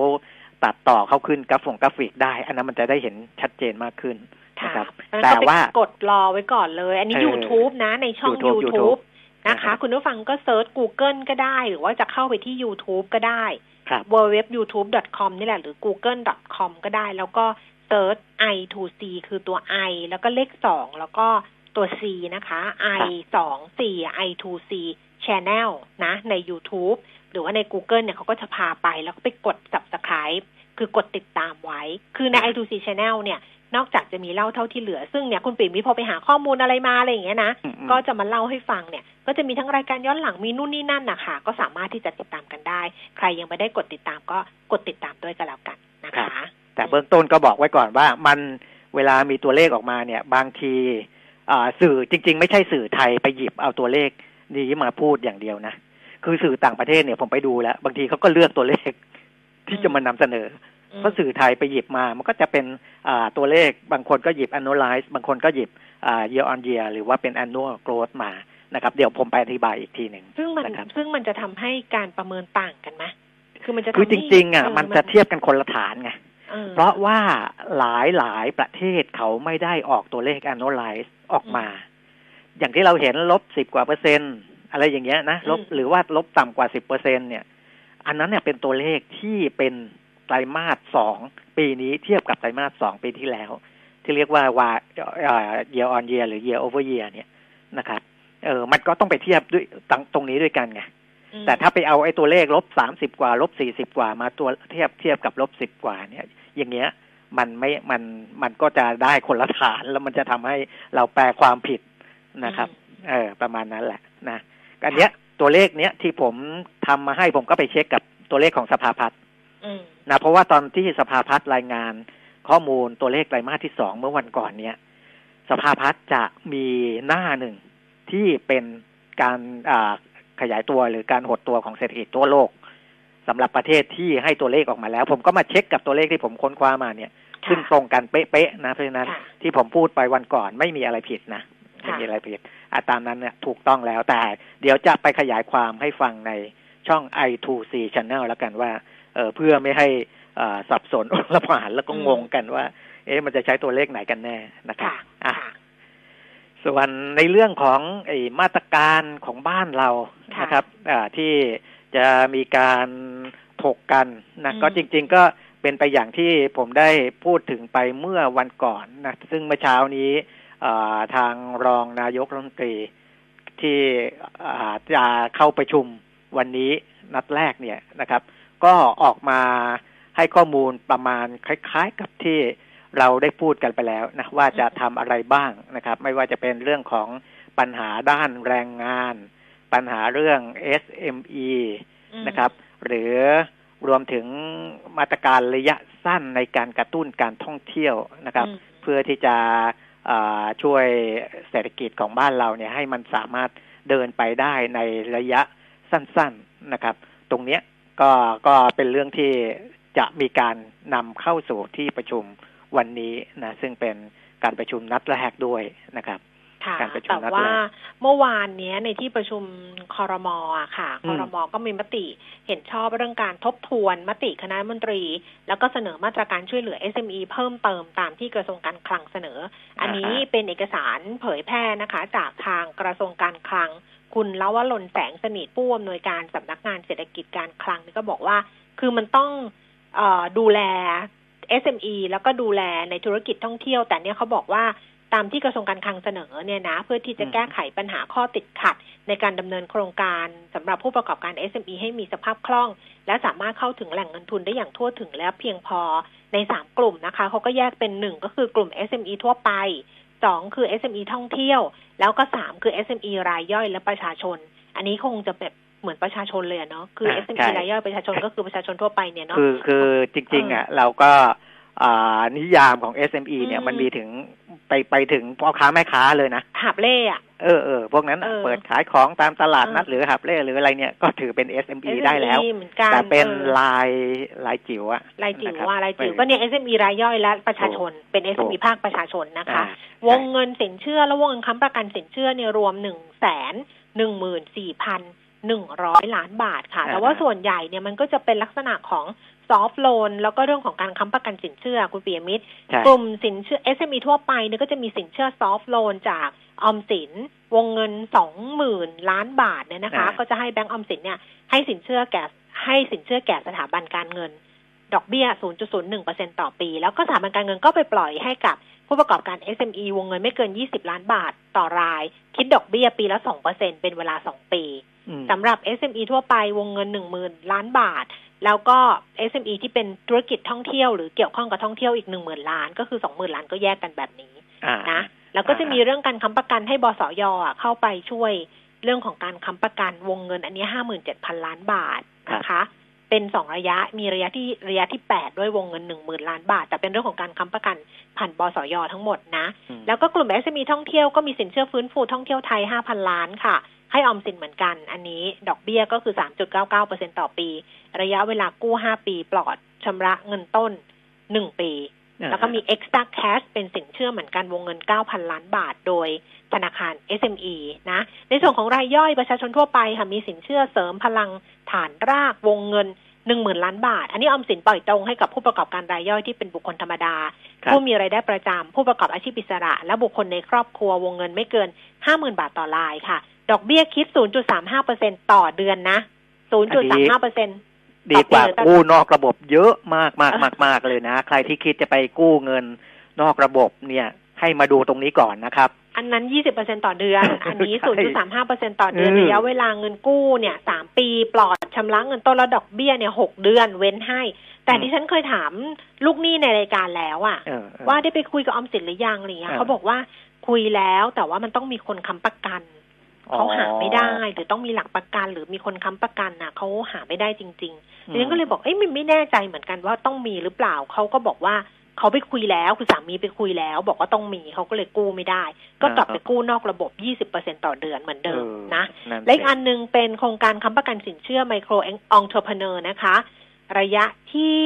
Speaker 4: ตัดต่อเข้าขึ้นกราฟงกราฟิกได้ อันนั้นมันจะได้เห็นชัดเจนมากขึ้นนะครับ แต่ว่าก
Speaker 3: ดรอไว้ก่อนเลย อันนี้ YouTube นะ ในช่อง YouTube นะคะ คุณผู้ฟังก็ search Google ก็ได้ หรือว่าจะเข้าไปที่ YouTube ก็ได้ www.youtube.com นี่แหละ หรือ google.com ก็ได้ แล้วก็ เซิร์ช i to c คือตัว i แล้วก็เลขสองแล้วก็ตัว c นะคะ i สองสี่ i to c channel นะ ใน YouTube หรือว่าใน Google เนี่ยเขาก็จะพาไปแล้วก็ไปกด subscribe คือกดติดตามไว้ คือใน i to c channel เนี่ย นอกจากจะมีเล่าเท่าที่เหลือ ซึ่งเนี่ยคุณปิ่มมีพอไปหาข้อมูลอะไรมาอะไรอย่างเงี้ยนะ ก็จะมาเล่าให้ฟังเนี่ย ก็จะมีทั้งรายการย้อนหลังมีนู่นนี่นั่นนะคะก็สามารถที่จะติดตามกันได้ ใครยังไม่ได้กดติดตามก็กดติดตามด้วยกันแล้วกันนะคะ
Speaker 4: แต่เบื้องต้นก็บอกไว้ก่อนว่ามันเวลามีตัวเลขออกมาเนี่ย บางทีสื่อจริง ๆ ไม่ใช่สื่อไทยไปหยิบเอาตัวเลขนี้มาพูดอย่างเดียวนะคือสื่อต่างประเทศเนี่ยผมไปดูแล้ว บางทีเขาก็เลือกตัวเลขที่จะมานำเสนอเพราะสื่อไทยไปหยิบมา มันก็จะเป็นตัวเลขบางคนก็หยิบ annualize บางคนก็หยิบ year on year หรือว่าเป็น annual growth มานะครับเดี๋ยวผมไปอธิบายอีกทีหนึ่ง
Speaker 3: ซึ่งมันซึ่งมันจะทำให้การประเมินต่างกันไหม
Speaker 4: คือมันจะคือจริงๆอะมันจะเทียบกันคนละฐานไง เพราะว่าหลายหลายประเทศเขาไม่ได้ออกตัวเลข annualize ออกมา อย่างที่เราเห็นลบสิบกว่าเปอร์เซ็นต์อะไรอย่างเงี้ยนะลบหรือว่าลบต่ำกว่าสิบเปอร์เซ็นเนี่ย อันนั้นเนี่ยเป็นตัวเลขที่เป็นไตรมาสสองปีนี้เทียบกับไตรมาสสองปีที่แล้ว ที่เรียกว่าว่า year on year หรือ year over year เนี่ยนะครับเออมันก็ต้องไปเทียบด้วยตรงนี้ด้วยกันไงแต่ถ้าไปเอาไอ้ตัวเลขลบสามสิบกว่าลบสี่สิบกว่ามาตัวเทียบเทียบกับลบสิบกว่าเนี่ย อย่างเงี้ยมันไม่มันมันก็จะได้คนละฐานแล้วมันจะทำให้เราแปลความผิดนะครับ เออประมาณนั้นแหละนะอันเนี้ยตัวเลขเนี้ยที่ผมทำมาให้ผมก็ไปเช็คกับตัวเลขของสภาพัฒน์นะเพราะว่าตอนที่สภาพัฒน์รายงานข้อมูลตัวเลขไตรมาสที่สองเมื่อวันก่อนเนี้ยสภาพัฒน์จะมีหน้าหนึ่งที่เป็นการขยายตัวหรือการหดตัวของเศรษฐกิจทั่วโลก สำหรับประเทศที่ให้ตัวเลขออกมาแล้ว ผมก็มาเช็คกับตัวเลขที่ผมค้นคว้ามาเนี่ย ซึ่งตรงกันเป๊ะๆนะเพราะฉะนั้นที่ผมพูดไปวันก่อนไม่มีอะไรผิดนะไม่มีอะไรผิดอาตามนั้นเนี่ยถูกต้องแล้วแต่ เดี๋ยวจะไปขยายความให้ฟังในช่อง i2c channel แล้วกันว่าเอ่อเพื่อไม่ให้อ่าสับสนระหว่านแล้วก็งงกันว่า เอ๊ะมันจะใช้ตัวเลขไหนกันแน่นะครับ
Speaker 3: ค่ะ
Speaker 4: อะ
Speaker 3: ค่ะ
Speaker 4: ส่วนในเรื่องของไอ้มาตรการของบ้านเรา
Speaker 3: ค่ะ
Speaker 4: นะครับอ่าที่ จะมีการถกกันนะ
Speaker 3: อืม
Speaker 4: ก็จริง ๆ ก็เป็นไปอย่างที่ผมได้พูดถึงไปเมื่อวันก่อนนะซึ่งเมื่อเช้านี้อ่าทางรองนายกรัฐมนตรีที่อ่าจะเข้าประชุมวันนี้นัดแรกเนี่ยนะครับ ก็ออกมาให้ข้อมูลประมาณคล้าย ๆ กับที่เราได้พูดกันไปแล้วนะว่าจะทำอะไรบ้างนะครับ ไม่ว่าจะเป็นเรื่องของปัญหาด้านแรงงาน ปัญหาเรื่อง SME
Speaker 3: อืม
Speaker 4: นะครับหรือรวมถึงมาตรการระยะสั้นในการกระตุ้นการท่องเที่ยวนะครับ
Speaker 3: อืม
Speaker 4: เพื่อที่จะอ่าช่วยเศรษฐกิจของบ้านเราเนี่ยให้มันสามารถเดินไปได้ในระยะสั้นๆนะครับ ตรงเนี้ยก็ก็เป็นเรื่องที่จะมีการนำเข้าสู่ที่ประชุมวันนี้นะซึ่งเป็นการประชุมนัดแรกด้วยนะครับ
Speaker 3: ค่ะ
Speaker 4: การประชุม
Speaker 3: แต่
Speaker 4: นัด
Speaker 3: ว่า
Speaker 4: แรก
Speaker 3: เมื่อวานเนี้ยในที่ประชุมคอรมอะค่ะ
Speaker 4: อื
Speaker 3: ค
Speaker 4: ม
Speaker 3: อรมอก็มีมติเห็นชอบเรื่องการทบทวนมติคณะรัฐมนตรี แล้วก็เสนอมาตรการช่วยเหลือ SME เพิ่มเติมตามที่กระทรวงการคลังเสนอ อันนี้เป็นเอกสารเผยแพร่นะคะ จากทางกระทรวงการคลัง คุณลวลนแสงสนิทผู้อำนวยการสำนักงานเศรษฐกิจการคลังนี่ก็บอกว่า คือมันต้องเออดูแล SME แล้วก็ดูแลในธุรกิจท่องเที่ยว แต่เนี่ยเขาบอกว่า ตามที่กระทรวงการคลังเสนอเนี่ยนะ เพื่อที่จะ
Speaker 4: อืม
Speaker 3: แก้ไขปัญหาข้อติดขัด ในการดำเนินโครงการสำหรับผู้ประกอบการ SME ให้มีสภาพคล่อง และสามารถเข้าถึงแหล่งเงินทุนได้อย่างทั่วถึงและเพียงพอในสามกลุ่มนะคะเขาก็แยกเป็นหนึ่งก็คือกลุ่ม SME ทั่วไปสองคือ SME ท่องเที่ยว แล้วก็สามคือ SME รายย่อยและประชาชน อันนี้คงจะแบบเหมือนประชาชนเลยอะเนาะคือ
Speaker 4: อ่า
Speaker 3: SME
Speaker 4: ใช่
Speaker 3: รายย่อยประชาชนก็คือประชาชนทั่วไปเนี่ยเนาะ
Speaker 4: คือคือจริงๆอะเราก็อ่า นิยามของ SME เนี่ย
Speaker 3: อืม
Speaker 4: มันมีถึงไปไปถึงพ่อค้าแม่ค้าเลยนะ
Speaker 3: หาบเล่อะ
Speaker 4: เออเออพวกนั้นน่ะ
Speaker 3: เออ
Speaker 4: เปิดขายของตามตลาดนัด
Speaker 3: เออ
Speaker 4: หรือหับเล่หรืออะไรเนี่ยก็ถือเป็น SME ได้แล้ว
Speaker 3: SME เหมือนกัน
Speaker 4: แต่เป็น
Speaker 3: ออ
Speaker 4: ลายลายจิ๋วอะ
Speaker 3: รายจิ๋ว
Speaker 4: นะครับ
Speaker 3: ว่ารายจิ๋ว
Speaker 4: เออ
Speaker 3: ก็เนี่ย SME รายย่อยและประชาชนเป็น
Speaker 4: ถู
Speaker 3: SME
Speaker 4: ก
Speaker 3: ภาคประชาชนนะคะ
Speaker 4: อ่าว
Speaker 3: งเงินสินเชื่อและวงเงินค้ำประกันสินเชื่อเนี่ยรวมหนึ่งแสนหนึ่งหมื่นสี่พันหนึ่งร้อยล้านบาทค่ะ แต่ว่าส่วนใหญ่เนี่ยมันก็จะเป็นลักษณะของ ซอฟ t ์โลนแล้วก็เรื่องของการค้ำประกันสินเชื่อคุณปียมิตร
Speaker 4: ใช่
Speaker 3: กลุ่มสินเชื่อ SME ทั่วไปเนี่ยก็จะมีสินเชื่อซอฟ t ์โลนจากออมสิน วงเงินสองหมื่นล้านบาทเนี่ยนะคะ
Speaker 4: อ่า
Speaker 3: ก็จะให้แบงก์ออมสินเนี่ยให้สินเชื่อแก่ให้สินเชื่อแก่สถาบันการเงิน ดอกเบี้ย 0.01%ต่อปี แล้วก็สถาบันการเงินก็ไปปล่อยให้กับผู้ประกอบการ SME วงเงินไม่เกิน 20 ล้านบาทต่อราย คิดดอกเบี้ยปีละ 2%เป็นเวลา 2 ปี
Speaker 4: อืม
Speaker 3: สำหรับ SME ทั่วไปวงเงิน 10,000 ล้านบาท แล้วก็ SME ที่เป็นธุรกิจท่องเที่ยวหรือเกี่ยวข้องกับท่องเที่ยวอีก10,000ล้าน ก็คือ20,000ล้านก็แยกกันแบบนี้
Speaker 4: อ่า
Speaker 3: นะแล้วก็จะมีเรื่องการค้ำประกันให้บสยอะเข้าไปช่วยเรื่องของการค้ำประกันวงเงิน อันนี้57,000ล้านบาทนะคะ เป็นสองระยะมีระยะที่ระยะที่แปดด้วยวงเงินหนึ่งหมื่นล้านบาท แต่เป็นเรื่องของการค้ำประกันผ่านบสยทั้งหมดนะ
Speaker 4: อืม
Speaker 3: แล้วก็กลุ่ม SME ท่องเที่ยวก็มีสินเชื่อฟื้นฟูท่องเที่ยวไทย5,000ล้านค่ะ ให้ออมสินเหมือนกัน อันนี้ดอกเบี้ยก็คือ3.99%ต่อปี ระยะเวลากู้ 5 ปีปลอดชำระเงินต้น 1 ปี แล้วก็มี extra cash เป็นสินเชื่อเหมือนกันวงเงิน 9,000 ล้านบาท โดยธนาคาร SME นะ ในส่วนของรายย่อยประชาชนทั่วไปค่ะมีสินเชื่อเสริมพลังฐานรากวงเงิน10,000ล้านบาท อันนี้ออมสินปล่อยตรงให้กับผู้ประกอบการรายย่อยที่เป็นบุคคลธรรมดา
Speaker 4: ครับ
Speaker 3: ผู้มีรายได้ประจำผู้ประกอบอาชีพอิสระ และบุคคลในครอบครัววงเงินไม่เกิน50,000บาทต่อรายค่ะ ดอกเบี้ยคิด 0.35%ต่อเดือนนะ 0.35%
Speaker 4: ดีกว่า
Speaker 3: ต่อปี
Speaker 4: กู้นอกระบบเยอะมากมาก
Speaker 3: เออ
Speaker 4: มากมากเลยนะ ใครที่คิดจะไปกู้เงินนอกระบบเนี่ย ให้มาดูตรงนี้ก่อนนะครับ
Speaker 3: อันนั้น20%ต่อเดือน อันนี้
Speaker 4: ใช่
Speaker 3: 0.35%ต่อเดือน
Speaker 4: อืม
Speaker 3: ระยะเวลาเงินกู้เนี่ย3ปีปลอดชำระเงินต้นและดอกเบี้ยเนี่ย6เดือนเว้นให้ แต่ดิฉันเคยถามลูกหนี้ในรายการแล้วอะ
Speaker 4: เออเออ
Speaker 3: ว่าได้ไปคุยกับออมสินหรือยังอะไรเงี้ย
Speaker 4: เออ
Speaker 3: เขาบอกว่าคุยแล้วแต่ว่ามันต้องมีคนค้ำประกัน เขาหาไม่ได้หรือต้องมีหลักประกัน หรือมีคนค้ำประกันน่ะเขาหาไม่ได้จริงๆดิฉันก็เลยบอกเอ้ยมันไม่แน่ใจเหมือนกันว่าต้องมีหรือเปล่าเขาก็บอกว่าเขาไปคุยแล้วคือสามีไปคุยแล้ว บอกว่าต้องมีเขาก็เลยกู้ไม่ได้ ก็กลับไปกู้นอกระบบ 20%ต่อเดือนเหมือนเดิมนะ
Speaker 4: นั่น
Speaker 3: และอีก
Speaker 4: สิ
Speaker 3: อันหนึงเป็นโครงการค้ำประกันสินเชื่อไมโคร entrepreneur นะคะ ระยะที่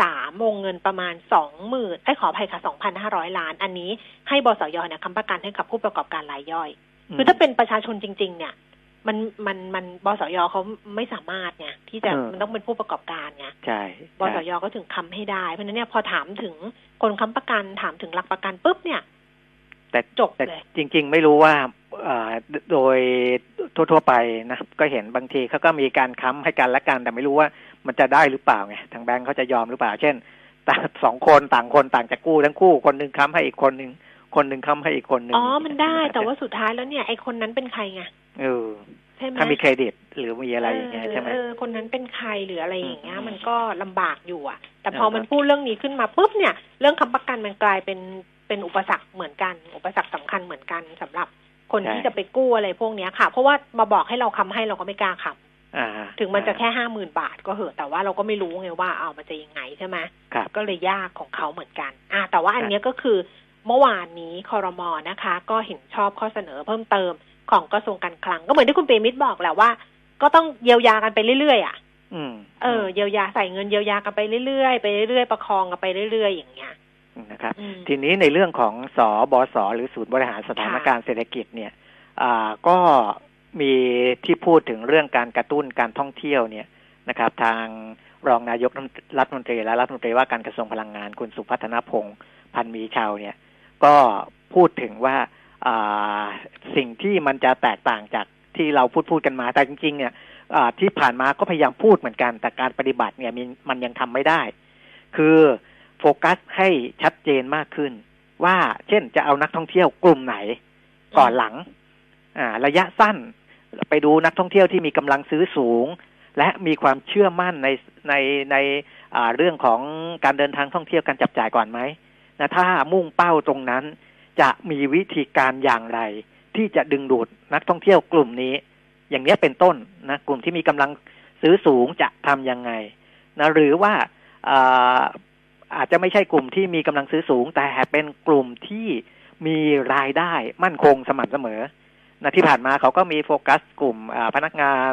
Speaker 3: สามวงเงินประมาณสองหมื่นไอ้ยขออภัยค่ะสองพันห้าร้อยล้าน อันนี้ให้บสยเนี่ยค้ำประกันให้กับผู้ประกอบการรายย่อย คือถ้าเป็นประชาชนจริง ๆ เนี่ย มันมันมันบสยเขาไม่สามารถไงที่จะ
Speaker 4: เออ
Speaker 3: มันต้องเป็นผู้ประกอบการไง
Speaker 4: ใช่
Speaker 3: บสยก็ถึงค้ำให้ได้ เพราะฉะนั้นเนี่ยพอถามถึงคนค้ำประกันถามถึงหลักประกันปุ๊บเนี่ย
Speaker 4: แต่
Speaker 3: จบ
Speaker 4: แต่
Speaker 3: เลย
Speaker 4: จริง ๆ ไม่รู้ว่าเอ่อโดยทั่วๆไปนะก็เห็นบางทีเขาก็มีการค้ำให้กันและกัน แต่ไม่รู้ว่ามันจะได้หรือเปล่าไงทางแบงก์เขาจะยอมหรือเปล่า เช่นต่างสองคนต่างคนต่างจะกู้ทั้งคู่คนหนึ่งค้ำให้อีกคนหนึ่ง คนหนึ่งค้ำให้อีกคนหนึ่ง
Speaker 3: อ๋อมันได้ แต่ว่าสุดท้ายแล้วเนี่ยไอคนนั้นเป็นใครไง
Speaker 4: เออ
Speaker 3: ใช่ไหม
Speaker 4: ถ้ามีเครดิตหรือมีอะไรอย่างเงี้ยใช่ไหม
Speaker 3: เออคนนั้นเป็นใครหรืออะไรอย่างเงี้ย
Speaker 4: อืม
Speaker 3: มันก็ลำบากอยู่อะ แต่พอ
Speaker 4: เออ
Speaker 3: มันพูดเรื่องนี้ขึ้นมาปุ๊บเนี่ย เรื่องค้ำประกันมันกลายเป็นเป็นอุปสรรคเหมือนกัน อุปสรรคสำคัญเหมือนกันสำหรับคนที่จะไปกู้อะไรพวกเนี้ยค่ะ เพราะว่ามาบอกให้เราค้ำให้เราก็ไม่กล้าค้
Speaker 4: อ่าำ
Speaker 3: ถึงมันจะแค่ห้าหมื่นบาทก็เหอะแต่ว่าเราก็ไม่รู้ไงว่าเอามันจะยังไงใช่ไหม
Speaker 4: ครับ
Speaker 3: ก็เลยยากของเขาเหมือนกัน อ่าแต่ว่าอันเนี้ยก็คือ เมื่อวานนี้คอรมอนะคะ ก็เห็นชอบข้อเสนอเพิ่มเติมของกระทรวงการคลัง ก็เหมือนที่คุณเปรมิตรบอกแหละว่า ก็ต้องเยียวยากันไปเรื่อยๆอะ
Speaker 4: อืม
Speaker 3: เออเยียวยาใส่เงินเยียวยากันไปเรื่อยๆไปเรื่อยๆประคองกันไปเรื่อยๆอย่างเงี้ย
Speaker 4: นะครับ
Speaker 3: อืม
Speaker 4: ทีนี้ในเรื่องของสอบสหรือศูนย์บริหารสถานการณ์เศรษฐกิจเนี่ย อ่าก็มีที่พูดถึงเรื่องการกระตุ้นการท่องเที่ยวเนี่ยนะครับ ทางรองนายกรัฐมนตรีและรัฐมนตรีว่าการกระทรวงพลังงานคุณสุพัฒนพงศ์พันธ์มีชาวเนี่ย ก็พูดถึงว่าสิ่งที่มันจะแตกต่างจากที่เราพูดพูดกันมาแต่จริงๆเนี่ยที่ผ่านมาก็พยายามพูดเหมือนกัน แต่การปฏิบัติเนี่ยมันยังทำไม่ได้ คือโฟกัสให้ชัดเจนมากขึ้น ว่าเช่นจะเอานักท่องเที่ยวกลุ่มไหน ก่อนหลังอ่าระยะสั้นไปดูนักท่องเที่ยวที่มีกำลังซื้อสูง และมีความเชื่อมั่นในในในเรื่องของการเดินทางท่องเที่ยวการจับจ่ายก่อนไหม นะถ้ามุ่งเป้าตรงนั้น จะมีวิธีการอย่างไร ที่จะดึงดูดนักท่องเที่ยวกลุ่มนี้ อย่างเนี้ยเป็นต้นนะกลุ่มที่มีกำลังซื้อสูงจะทำยังไงนะหรือว่าอ่าอาจจะไม่ใช่กลุ่มที่มีกำลังซื้อสูง แต่เป็นกลุ่มที่มีรายได้มั่นคงสม่ำเสมอนะที่ผ่านมาเขาก็มีโฟกัสกลุ่มอ่าพนักงาน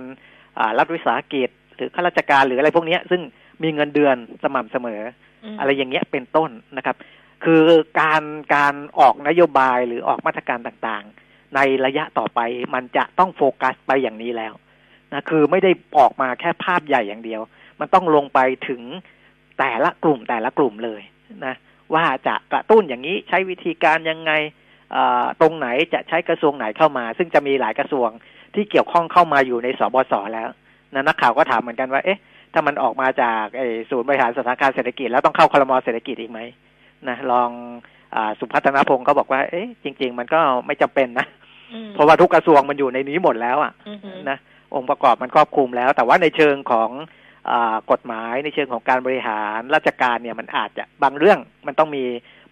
Speaker 4: อ่ารัฐวิสาหกิจหรือข้าราชการหรืออะไรพวกเนี้ยซึ่งมีเงินเดือนสม่ำเสมอ
Speaker 3: ม
Speaker 4: อะไรอย่างเงี้ยเป็นต้นนะครับ คือการการออกนโยบายหรือออกมาตรการต่างๆ ในระยะต่อไปมันจะต้องโฟกัสไปอย่างนี้แล้วนะคือไม่ได้ออกมาแค่ภาพใหญ่อย่างเดียว มันต้องลงไปถึงแต่ละกลุ่มแต่ละกลุ่มเลยนะว่าจะกระตุ้นอย่างนี้ใช้วิธีการยังไงตรงไหนจะใช้กระทรวงไหนเข้ามา ซึ่งจะมีหลายกระทรวงที่เกี่ยวข้องเข้ามาอยู่ในสบสแล้วนะนักข่าวก็ถามเหมือนกันว่าเอ๊ะถ้ามันออกมาจากศูนย์บริหารสถานการณ์เศรษฐกิจแล้วต้องเข้าคลมเศรษฐกิจอีกไหม นะลองอาสุพัฒนพงศ์ก็บอกว่า เอ๊ะจริง ๆ มันก็ไม่จำเป็นนะ
Speaker 3: อืม
Speaker 4: เพราะว่าทุกกระทรวงมันอยู่ในนี้หมดแล้วอะ
Speaker 3: อือหือ
Speaker 4: นะองค์ประกอบมันครอบคลุมแล้ว แต่ว่าในเชิงของอากฎหมายในเชิงของการบริหารราชการเนี่ยมันอาจจะบางเรื่องมันต้องมี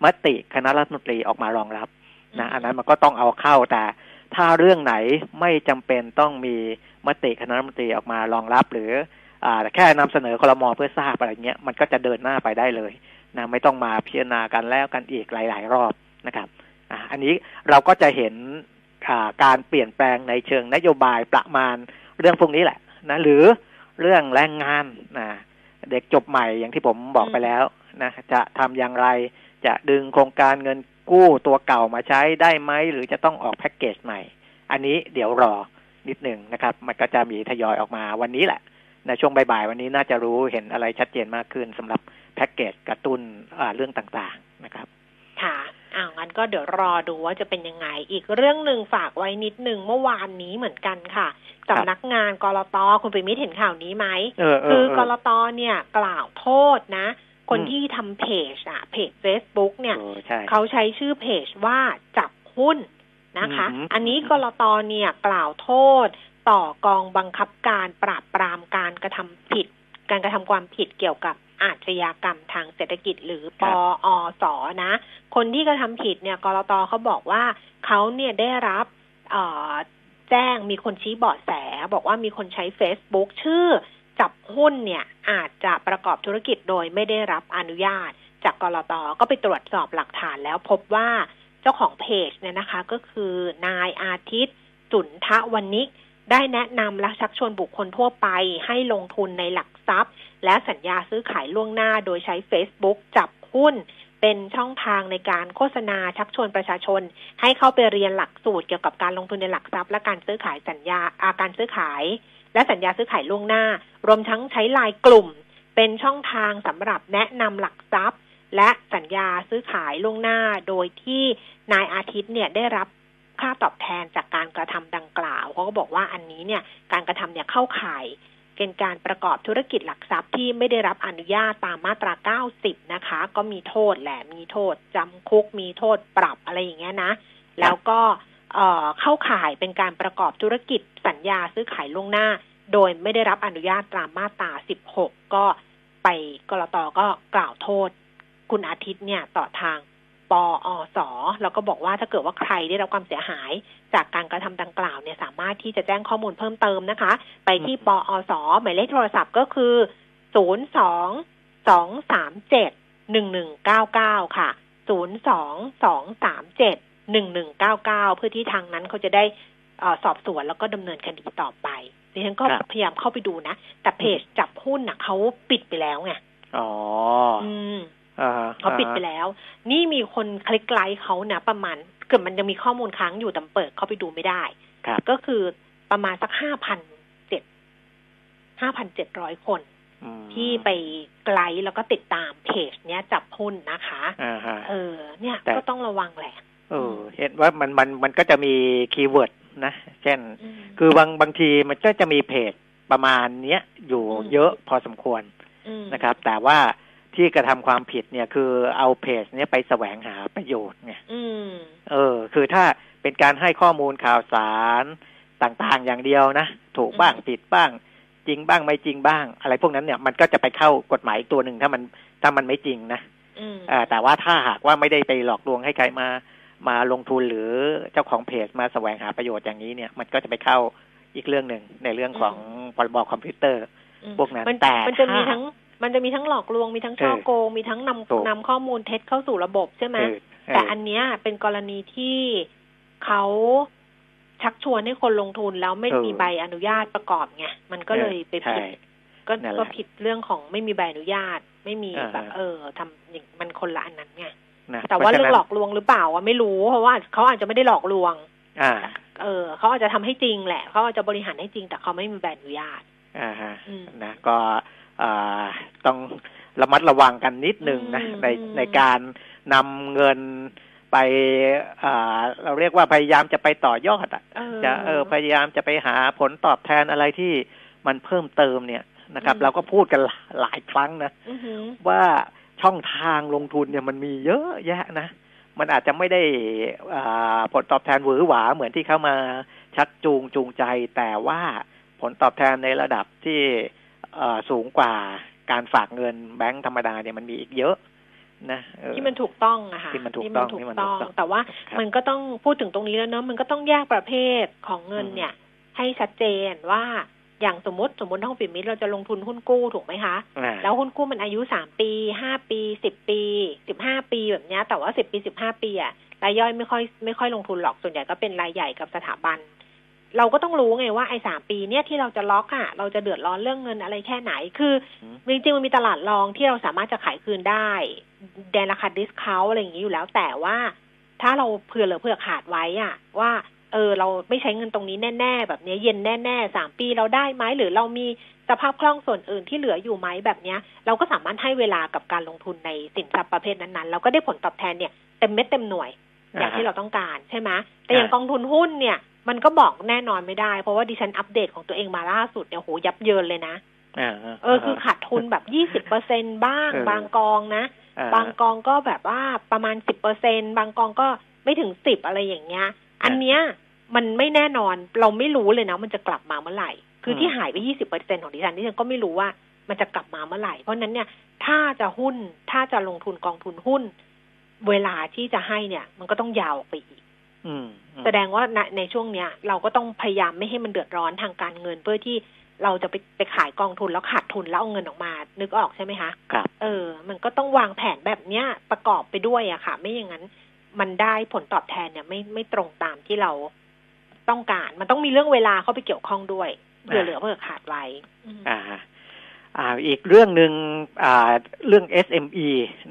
Speaker 4: มติคณะรัฐมนตรีออกมารองรับนะอันนั้นมันก็ต้องเอาเข้าแต่ถ้าเรื่องไหนไม่จำเป็นต้องมีมติคณะรัฐมนตรีออกมารองรับ หรืออ่าแค่นำเสนอคลมเพื่อทราบอะไรเงี้ยมันก็จะเดินหน้าไปได้เลย นะไม่ต้องมาพิจารณากันแล้วกันอีกหลาย ๆ รอบนะครับอันนี้เราก็จะเห็นการเปลี่ยนแปลงในเชิงนโยบายประมาณเรื่องพวกนี้แหละนะหรือเรื่องแรงงานนะเด็กจบใหม่อย่างที่ผมบอกไปแล้วนะจะทำอย่างไรจะดึงโครงการเงินกู้ตัวเก่ามาใช้ได้ไหม หรือจะต้องออกแพ็กเกจใหม่ อันนี้เดี๋ยวรอนิดหนึ่งนะครับ มันก็จะมีทยอยออกมาวันนี้แหละในช่วงบ่ายๆวันนี้น่าจะรู้เห็นอะไรชัดเจนมากขึ้นสำหรับ แพ็กเกจกระตุ้นอ่าเรื่องต่างๆนะครับ
Speaker 3: ค่ะอ้าวงั้นก็เดี๋ยวรอดูว่าจะเป็นยังไง อีกเรื่องหนึ่งฝากไว้นิดหนึ่งเมื่อวานนี้เหมือนกันค่ะสำนักงานกรตคุณไปมิตรเห็นข่าวนี้ไหม
Speaker 4: เออเอ
Speaker 3: คือ
Speaker 4: อก
Speaker 3: รตเนี่ยกล่าวโทษนะ คน
Speaker 4: อืม
Speaker 3: ที่ทำเพจอะเพจ Facebook เนี่ย
Speaker 4: เออใช่
Speaker 3: เขาใช้ชื่อเพจว่าจับหุ้นนะคะ
Speaker 4: อืม
Speaker 3: อันนี้กรตเนี่ยกล่าวโทษต่อกองบังคับการปราบปรามการกระทำผิด การกระทำความผิดเกี่ยวกับ อาชญากรรมทางเศรษฐกิจหรือปออสนะ คนที่กระทำผิดเนี่ยกรตเขาบอกว่าเขาเนี่ยได้รับเอ่อแจ้งมีคนชี้เบาะแส บอกว่ามีคนใช้ Facebook ชื่อจับหุ้นเนี่ยอาจจะประกอบธุรกิจโดยไม่ได้รับอนุญาต จากกรตก็ไปตรวจสอบหลักฐานแล้วพบว่าเจ้าของเพจเนี่ยนะคะ ก็คือนายอาทิตย์สุนทวันนิกได้แนะนำและชักชวนบุคคลทั่วไปให้ลงทุนในหลักทรัพย์ และสัญญาซื้อขายล่วงหน้าโดยใช้ Facebook จับหุ้นเป็นช่องทางในการโฆษณาชักชวนประชาชน ให้เข้าไปเรียนหลักสูตรเกี่ยวกับการลงทุนในหลักทรัพย์ และการซื้อขายสัญญาอาการซื้อขาย และสัญญาซื้อขายล่วงหน้า รวมทั้งใช้ลายกลุ่ม เป็นช่องทางสำหรับแนะนำหลักทรัพย์ และสัญญาซื้อขายล่วงหน้า โดยที่นายอาทิตย์เนี่ยได้รับค่าตอบแทนจากการกระทำดังกล่าวเขาก็บอกว่าอันนี้เนี่ยการกระทำเนี่ยเข้าข่าย เป็นการประกอบธุรกิจหลักทรัพย์ที่ไม่ได้รับอนุญาตตามมาตรา 90 นะคะ ก็มีโทษแหละมีโทษจำคุกมีโทษปรับอะไรอย่างเงี้ยนะ แล้วก็เอ่อเข้าข่ายเป็นการประกอบธุรกิจสัญญาซื้อขายล่วงหน้า โดยไม่ได้รับอนุญาตตามมาตรา 16 ก็ไปกรตก็กล่าวโทษ คุณอาทิตย์เนี่ยต่อทาง ปอสแล้วก็บอกว่าถ้าเกิดว่าใครได้รับความเสียหาย จากการกระทำดังกล่าวเนี่ยสามารถที่จะแจ้งข้อมูลเพิ่มเติมนะคะ ไปที่ปอสหมายเลขโทรศัพท์ก็คือ0 2 2 3 7 1 1 9 9ค่ะ0 2 2 3 7 1 1 9 9เพื่อที่ทางนั้นเขาจะได้เอ่อสอบสวนแล้วก็ดำเนินคดีต่อไปดิฉันก็
Speaker 4: ครับ
Speaker 3: พยายามเข้าไปดูนะ แต่เพจจับหุ้นน่ะเขาปิดไปแล้วไง
Speaker 4: อ๋อ
Speaker 3: อืม
Speaker 4: อ่าฮะ
Speaker 3: เขาปิดไปแล้ว นี่มีคนคลิกไลค์เขานะประมาณเกิดมันยังมีข้อมูลค้างอยู่แต่เปิดเข้าไปดูไม่ได้
Speaker 4: ครับ
Speaker 3: ก็คือประมาณสักห้าพันเจ็ดห้าพันเจ็ดร้อยคน
Speaker 4: อืม
Speaker 3: ที่ไปไกลค์แล้วก็ติดตามเพจเนี้ยจับหุ้นนะคะ
Speaker 4: อ่าฮะ
Speaker 3: เออ เนี่ย
Speaker 4: แต่
Speaker 3: ก็ต้องระวังแหละ
Speaker 4: เออเห็นว่ามันมันมันก็จะมีkeyword นะ เช่น
Speaker 3: ม
Speaker 4: คือบางบางทีมันก็จะมีเพจประมาณเนี้ยอยู่
Speaker 3: อืม
Speaker 4: เยอะพอสมควร
Speaker 3: ม
Speaker 4: นะครับ แต่ว่า ที่กระทำความผิดเนี่ยคือเอาเพจเนี้ยไปแสวงหาประโยชน์ไง
Speaker 3: อืม
Speaker 4: เออ คือถ้าเป็นการให้ข้อมูลข่าวสารต่างๆ อย่างเดียวนะ ถูกบ้าง
Speaker 3: อืม
Speaker 4: ผิดบ้าง จริงบ้างไม่จริงบ้าง อะไรพวกนั้นเนี่ยมันก็จะไปเข้ากฎหมายอีกตัวหนึ่งถ้ามันถ้ามันไม่จริงนะ
Speaker 3: อืม
Speaker 4: เอ่อแต่ว่าถ้าหากว่าไม่ได้ไปหลอกลวงให้ใครมามาลงทุนหรือเจ้าของเพจมาแสวงหาประโยชน์อย่างนี้เนี่ย มันก็จะไปเข้าอีกเรื่องหนึ่งในเรื่องของพรบคอมพิวเตอร์
Speaker 3: อืม
Speaker 4: พวกนั้น
Speaker 3: มัน
Speaker 4: แต่
Speaker 3: มันจะ
Speaker 4: ถ้ามี
Speaker 3: มีทั้ง มันจะมีทั้งหลอกลวงมีทั้งช่อโกง มีทั้งน
Speaker 4: ถูกำ
Speaker 3: นำข้อมูลเท็จเข้าสู่ระบบใช่ไหม
Speaker 4: เออเออ
Speaker 3: แต่อันเนี้ยเป็นกรณีที่เขาชักชวนให้คนลงทุนแล้วไม่
Speaker 4: เออ
Speaker 3: มีใบอนุญาตประกอบไงมันก็เลยไป
Speaker 4: ใช่
Speaker 3: ผิดก็
Speaker 4: นั่นแหละ
Speaker 3: ก็ผิดเรื่องของไม่มีใบอนุญาต ไม่มี
Speaker 4: อ่าฮะ
Speaker 3: แบบเออทำอย่างมันคนละอันนั้นไง
Speaker 4: นะ
Speaker 3: แต่ว่า
Speaker 4: พะฉะ
Speaker 3: เรื่อง
Speaker 4: นั้น
Speaker 3: หลอกลวงหรือเปล่าอะไม่รู้เพราะว่าเขาอาจจะไม่ได้หลอกลวง
Speaker 4: อ่า
Speaker 3: เออเขาอาจจะทำให้จริงแหละเขาอาจจะบริหารให้จริงแต่เขาไม่มีใบอนุญาต
Speaker 4: อ่าฮะ
Speaker 3: อืม
Speaker 4: นะก็อ่า ต้องระมัดระวังกันนิดนึงนะ
Speaker 3: อืม
Speaker 4: ใน
Speaker 3: อืม
Speaker 4: ในการนำเงินไปอ่าเราเรียกว่าพยายามจะไปต่อยอดอะ
Speaker 3: เออ
Speaker 4: จะเออพยายามจะไปหาผลตอบแทนอะไรที่มันเพิ่มเติมเนี่ยนะครับ
Speaker 3: อืม
Speaker 4: เราก็พูดกันหลายครั้งนะ
Speaker 3: อือหือ
Speaker 4: ว่าช่องทางลงทุนเนี่ยมันมีเยอะแยะนะ มันอาจจะไม่ได้อ่าผลตอบแทนหวือหวาเหมือนที่เข้ามาชักจูงจูงใจ แต่ว่าผลตอบแทนในระดับที่เอ่อ สูงกว่าการฝากเงินแบงก์ธรรมดาเนี่ยมันมีอีกเยอะนะเออ
Speaker 3: ที่มันถูกต้องอะค่ะ
Speaker 4: ที่มันถูกต้อง
Speaker 3: ที่
Speaker 4: ที่มั
Speaker 3: มันน
Speaker 4: ถู
Speaker 3: ถู
Speaker 4: ก
Speaker 3: ก
Speaker 4: ต้
Speaker 3: ต้
Speaker 4: อ
Speaker 3: องงแต่ว่า
Speaker 4: ครับ
Speaker 3: มันก็ต้องพูดถึงตรงนี้แล้วเนาะมันก็ต้องแยกประเภทของเงิน
Speaker 4: อืม
Speaker 3: เนี่ย ให้ชัดเจนว่าอย่างสมมติสมมติห้องปิดมิตรเราจะลงทุนหุ้นกู้ถูกไหมคะ
Speaker 4: อ่า
Speaker 3: แล้วหุ้นกู้มันอายุสามปีห้าปีสิบปีสิบห้าปีแบบเนี้ยแต่ว่าสิบปีสิบห้าปีอะรายย่อยไม่ค่อยไม่ค่อยลงทุนหรอกส่วนใหญ่ก็เป็นรายใหญ่กับสถาบัน เราก็ต้องรู้ไงว่าไอ้สามปีเนี่ยที่เราจะล็อกอะเราจะเดือดร้อนเรื่องเงินอะไรแค่ไหน คือ
Speaker 4: อืม
Speaker 3: จริงๆมันมีตลาดรองที่เราสามารถจะขายคืนได้แต่ราคา discount อะไรอย่างนี้อยู่แล้วแต่ว่า ถ้าเราเผื่อเหลือเผื่อขาดไว้อะว่า เออ เราไม่ใช้เงินตรงนี้แน่ๆแบบเนี้ยเย็นแน่ๆสามปีเราได้ไหมหรือเรามีสภาพคล่องส่วนอื่นที่เหลืออยู่ไหมแบบเนี้ย เราก็สามารถให้เวลากับการลงทุนในสินทรัพย์ประเภทนั้นๆแล้วก็ได้ผลตอบแทนเนี่ยเต็มเม็ดเต็มหน่วยอย่างที่เราต้องการใช่ไหมแต่อย่าง
Speaker 4: อ่าก
Speaker 3: องทุนหุ้นเนี่ย มันก็บอกแน่นอนไม่ได้ เพราะว่าดิฉันอัปเดตของตัวเองมาล่าสุดเนี่ยโหยับเยินเลยนะ
Speaker 4: อ่า
Speaker 3: เออคือขาดทุนแบบยี่สิบเปอร์เซ็นบ้าง
Speaker 4: เออ
Speaker 3: บางกองนะ
Speaker 4: อ่
Speaker 3: บางกองก็แบบว่าประมาณสิบเปอร์เซ็นบางกองก็ไม่ถึงสิบอะไรอย่างเงี้ย อันเนี้ยมันไม่แน่นอนเราไม่รู้เลยนะมันจะกลับมาเมื่อไหร่ คือที่หายไปยี่สิบเปอร์เซ็นของดิฉันดิฉันก็ไม่รู้ว่ามันจะกลับมาเมื่อไหร่ เพราะฉะนั้นเนี่ยถ้าจะหุ้นถ้าจะลงทุนกองทุนหุ้น เวลาที่จะให้เนี่ย มันก็ต้องยาวออกไปอีก
Speaker 4: อืมอืม
Speaker 3: แสดงว่าในในช่วงเนี้ย เราก็ต้องพยายามไม่ให้มันเดือดร้อนทางการเงิน เพื่อที่เราจะไปไปขายกองทุนแล้วขาดทุนแล้วเอาเงินออกมา นึกออกใช่ไหมคะ
Speaker 4: ครับ
Speaker 3: เออ มันก็ต้องวางแผนแบบเนี้ยประกอบไปด้วยอะค่ะ ไม่อย่างนั้น มันได้ผลตอบแทนเนี่ย ไม่ไม่ตรงตามที่เราต้องการ มันต้องมีเรื่องเวลาเข้าไปเกี่ยวข้องด้วยเผื่อเหลือเผื่อขาดไว้อืม
Speaker 4: อ่าอ่า อีกเรื่องหนึ่งอ่า เรื่อง SME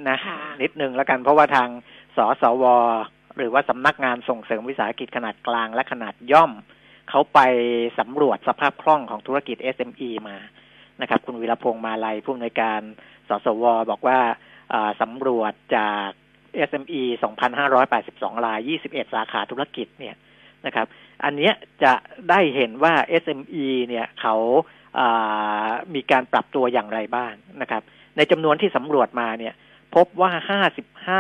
Speaker 4: นะ
Speaker 3: ค่ะ
Speaker 4: นิดนึงแล้วกันเพราะว่าทางสสว หรือว่าสำนักงานส่งเสริมวิสาหกิจขนาดกลางและขนาดย่อม เขาไปสำรวจสภาพคล่องของธุรกิจ SME มานะครับ คุณวีรพงษ์มาลัยผู้อำนวยการสสว บอกว่าสำรวจจาก SME 2,582ราย 21 สาขาธุรกิจเนี่ยนะครับ อันเนี้ยจะได้เห็นว่า SME เนี่ยเขาามีการปรับตัวอย่างไรบ้างนะครับ ในจำนวนที่สำรวจมาเนี่ย พบว่า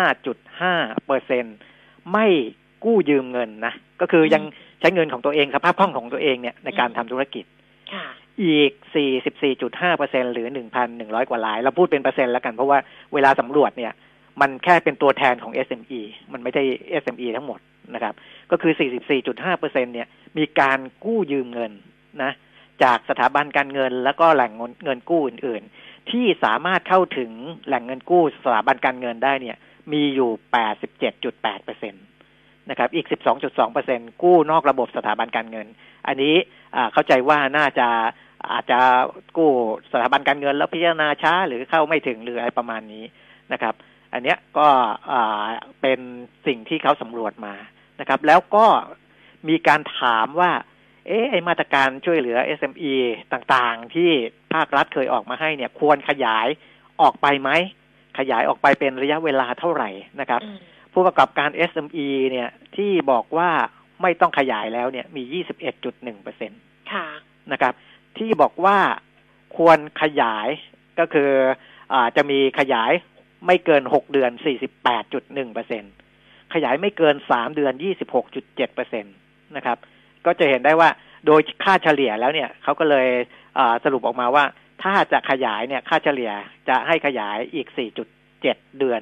Speaker 4: 55.5เปอร์เซ็นต์ ไม่กู้ยืมเงินนะ ก็คือยังใช้เงินของตัวเองสภาพคล่องของตัวเองเนี่ยในการทำธุรกิจ
Speaker 3: ค่ะ
Speaker 4: อีก 44.5เปอร์เซ็นหรือ 1,100 กว่าราย เราพูดเป็นเปอร์เซ็นต์แล้วกัน เพราะว่าเวลาสำรวจเนี่ย มันแค่เป็นตัวแทนของ SME มันไม่ใช่ SME ทั้งหมดนะครับ ก็คือ 44.5เปอร์เซ็นเนี่ย มีการกู้ยืมเงินนะ จากสถาบันการเงินแล้วก็แหล่งเงินกู้อื่น ๆ ที่สามารถเข้าถึงแหล่งเงินกู้สถาบันการเงินได้เนี่ย มีอยู่ 87.8เปอร์เซ็นตนะครับ อีก 12.2เปอร์เซ็นกู้นอกระบบสถาบันการเงิน อันนี้เข้าใจว่าน่าจะอาจจะกู้สถาบันการเงินแล้วพิจารณาช้าหรือเข้าไม่ถึงหรืออะไรประมาณนี้นะครับ อันเนี้ยก็เป็นสิ่งที่เขาสำรวจมานะครับ แล้วก็มีการถามว่า เอ๊ะไอมาตรการช่วยเหลือ SME ต่างๆ ที่ภาครัฐเคยออกมาให้เนี่ย ควรขยายออกไปไหม ขยายออกไปเป็นระยะเวลาเท่าไหร่นะครับ
Speaker 3: อืม
Speaker 4: ผู้ประกอบการ SME เนี่ยที่บอกว่าไม่ต้องขยายแล้วเนี่ยมี 21.1เปอร์เซ็นต
Speaker 3: ค่ะ
Speaker 4: นะครับ ที่บอกว่าควรขยายก็คืออาจะมีขยายไม่เกิน 6 เดือน 48.1เปอร์เซ็นขยายไม่เกิน 3 เดือน 26.7เปอร์เซ็นตนะครับ ก็จะเห็นได้ว่าโดยค่าเฉลี่ยแล้วเนี่ยเขาก็เลยอ่าสรุปออกมาว่า ถ้าจะขยายเนี่ยค่าเฉลี่ยจะให้ขยายอีก 4.7 เดือน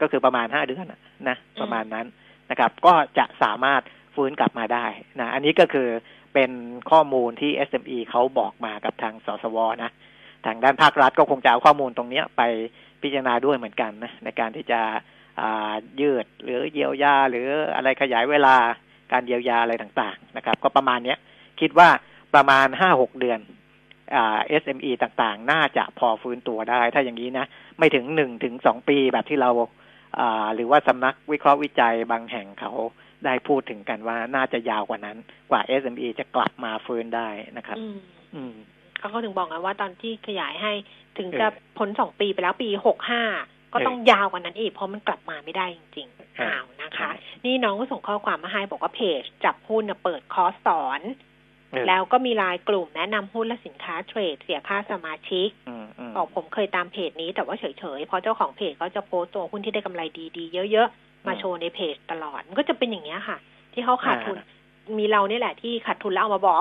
Speaker 4: ก็คือประมาณ 5 เดือนน่ะนะประมาณนั้นนะครับ ก็จะสามารถฟื้นกลับมาได้นะอันนี้ก็คือเป็นข้อมูลที่ SME เขาบอกมากับทางสสวนะ ทางด้านภาครัฐก็คงจะเอาข้อมูลตรงเนี้ยไปพิจารณาด้วยเหมือนกันนะในการที่จะอ่ายืดหรือเยียวยา หรืออะไรขยายเวลาการเยียวยาอะไรต่าง ๆ นะครับ ก็ประมาณเนี้ยคิดว่าประมาณห้าหกเดือนอ่า SME ต่างๆ น่าจะพอฟื้นตัวได้ ถ้าอย่างนี้นะ ไม่ถึงหนึ่งถึงสองปีแบบที่เราอ่าหรือว่าสำนักวิเคราะห์วิจัยบางแห่งเขาได้พูดถึงกันว่าน่าจะยาวกว่านั้น กว่า SME จะกลับมาฟื้นได้นะครับ
Speaker 3: อืม
Speaker 4: อืม
Speaker 3: เขาก็ถึงบอกไงว่าตอนที่ขยายให้ถึง
Speaker 4: เออ
Speaker 3: จะพ้นสองปีไปแล้วปีหกห้าก็
Speaker 4: เออ
Speaker 3: ต้องยาวกว่านั้นอีกเพราะมันกลับมาไม่ได้จริงๆ
Speaker 4: อ่า
Speaker 3: อ้าวนะคะ
Speaker 4: ใช่
Speaker 3: นี่น้องก็ส่งข้อความมาให้บอกว่าเพจจับหุ้นน่ะเปิดคอร์สสอน
Speaker 4: เออ
Speaker 3: แล้วก็มีไลายกลุ่มแนะนำหุ้นและสินค้าเทรด เสียค่าสมาชิก
Speaker 4: อืมอืม
Speaker 3: บอกผมเคยตามเพจนี้แต่ว่าเฉยๆ เพราะเจ้าของเพจเขาจะโพสต์ตัวหุ้นที่ได้กำไรดีๆ เยอะๆ มาโชว์ในเพจตลอด มันก็จะเป็นอย่างเงี้ยค่ะ ที่เขาขาดทุนมีเราเนี่ยแหละที่ขาดทุนแล้วเอามาบอก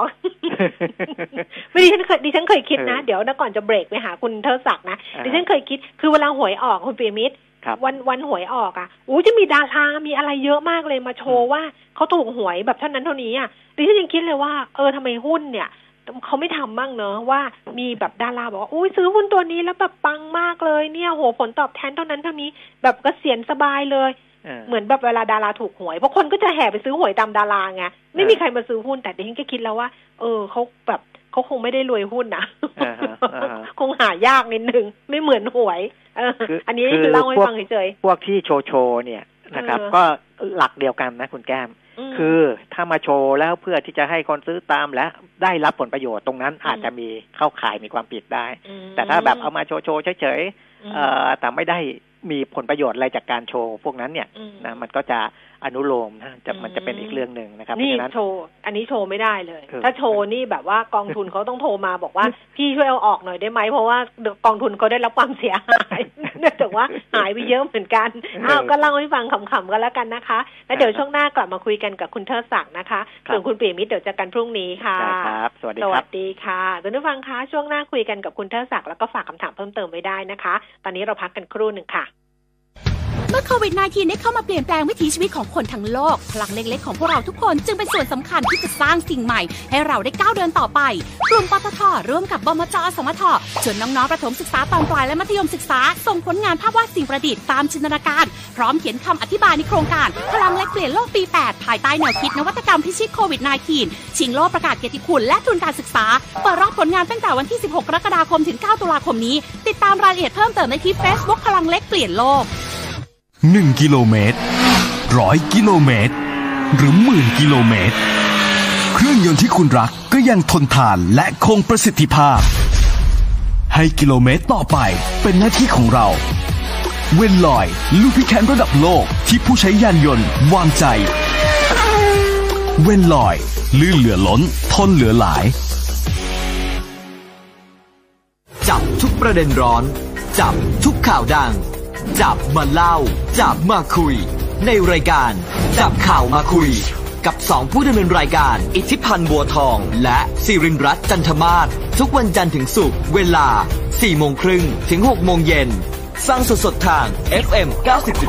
Speaker 3: ไม่ดิฉันเคยดิฉันเคยคิดนะ
Speaker 4: เออ
Speaker 3: เดี๋ยวนะก่อนจะเบรกไปหาคุณเทอศักดิ์นะ
Speaker 4: อ่า
Speaker 3: ดิฉันเคยคิดคือเวลาหวยออกคุณเปียมิตร
Speaker 4: ครับ
Speaker 3: วันวันหวยออกอะอู้จะมีดารามีอะไรเยอะมากเลยมาโชว์ว่าเขาถูกหวยแบบเท่านั้นเท่านี้อะดิฉันยังคิดเลยว่า เออทำไมหุ้นเนี่ยเขาไม่ทำบ้างเนอะว่ามีแบบดาราบอกว่าอุ้ยซื้อหุ้นตัวนี้แล้วแบบปังมากเลยเนี่ยโหผลตอบแทนเท่านั้นเท่านี้แบบเกษียณสบายเลยเหมือนแบบเวลาดาราถูกหวยเพราะคนก็จะแห่ไปซื้อหวยตามดาราไงไม่มีใครมาซื้อหุ้นแต่ดิฉันก็คิดแล้วว่า เออเขาแบบ เขาคงไม่ได้รวยหุ้นนะ
Speaker 4: อ่าฮะอ่าฮะ
Speaker 3: คงหายากนิดนึง ไม่เหมือนหวยเออ
Speaker 4: คือ
Speaker 3: อันนี้
Speaker 4: คือ
Speaker 3: คือเล่าให้
Speaker 4: พวก
Speaker 3: ฟังเฉย
Speaker 4: พวกที่โชว์โชว์เนี่ยนะครับ
Speaker 3: เออ
Speaker 4: ก็หลักเดียวกันนะคุณแก้ม
Speaker 3: ๆม
Speaker 4: คือถ้ามาโชว์แล้วเพื่อที่จะให้คนซื้อตามและได้รับผลประโยชน์ตรงนั้น
Speaker 3: อืม
Speaker 4: อาจจะมีเข้าข่ายมีความผิดได้
Speaker 3: ม
Speaker 4: แต่ถ้าแบบเอามาโชว์โชว์เฉย
Speaker 3: อืม
Speaker 4: ๆเอ่อแต่ไม่ได้มีผลประโยชน์อะไรจากการโชว์พวกนั้นเนี่ย
Speaker 3: อืม
Speaker 4: นะมันก็จะ อนุโลมนะจะ
Speaker 3: อืม
Speaker 4: มันจะเป็นอีกเรื่องหนึ่งนะครับเพ
Speaker 3: นี่
Speaker 4: ราะฉะนั้น
Speaker 3: โชว์อันนี้โชว์ไม่ได้เลย
Speaker 4: เออ
Speaker 3: ถ้าโชว์นี่แบบว่ากองทุนเขาต้องโทรมาบอกว่าพี่ช่วยเอาออกหน่อยได้ไหมเพราะว่ากองทุนเขาได้รับความเสียหายเนื่องจากว่าหายไปเยอะเหมือนกันอ้าวก็เล่าให้ฟังขำๆกันแล้วกันนะคะ แล้วเดี๋ยวช่วงหน้ากลับมาคุยกันกับคุณเทิดศักดิ์นะคะ
Speaker 4: ครับ
Speaker 3: ส่วนคุณเปียมิตรเดี๋ยวเจอกันพรุ่งนี้ค่ะ
Speaker 4: ได้ครับสวัสดี
Speaker 3: ส
Speaker 4: ค
Speaker 3: วั
Speaker 4: รับ
Speaker 3: สดีค่ะคุณผู้ฟังคะช่วงหน้าคุยกันกับคุณเทิดศักดิ์แล้วก็ฝากคำถามเพิ่มเติมไว้ได้นะคะ ตอนนี้เราพักกันครู่หนึ่งค่ะ
Speaker 5: เมื่อโควิด -19 ได้เข้ามาเปลี่ยนแปลงวิถีชีวิตของคนทั้งโลก พลังเล็กๆของพวกเราทุกคนจึงเป็นส่วนสำคัญที่จะสร้างสิ่งใหม่ ให้เราได้ก้าวเดินต่อไป กลุ่มปตทร่วมกับบมจสมทชวนน้องๆประถมศึกษาตอนปลายและมัธยมศึกษา ส่งผลงานภาพวาดสิ่งประดิษฐ์ตามจินตนาการ พร้อมเขียนคำอธิบายในโครงการ พลังเล็กเปลี่ยนโลกปี 8 ภายใต้แนวคิดนวัตกรรมพิชิตโควิด -19 ชิงโลกประกาศเกียรติคุณและทุนการศึกษาเปิดรับผลงานตั้งแต่วันที่ 16 กรกฎาคมถึง 9 ตุลาคมนี้ ติดตามรายละเอียดเพิ่มเติมได้ที่ Facebook พลังเล็กเปลี่ยนโลก
Speaker 6: 1 กิโลเมตรร้อยกิโลเมตร หรือหมื่นกิโลเมตร เครื่องยนต์ที่คุณรักก็ยังทนทานและคงประสิทธิภาพ ให้กิโลเมตรต่อไปเป็นหน้าที่ของเรา เวนลอย ลูพิแคนระดับโลกที่ผู้ใช้ยานยนต์วางใจ เวนลอย ลื่นเหลือล้น ทนเหลือหลาย
Speaker 7: จับทุกประเด็นร้อน จับทุกข่าวดัง จับมาเล่า จับมาคุย ในรายการ จับข่าวมาคุย กับสองผู้ดำเนินรายการ อิทธิพันธ์บัวทอง และสิรินรัตน์จันทมาศทุกวันจันทร์ถึงศุกร์เวลา4โมงครึ่งถึง6โมงเย็นฟังสดๆทาง FM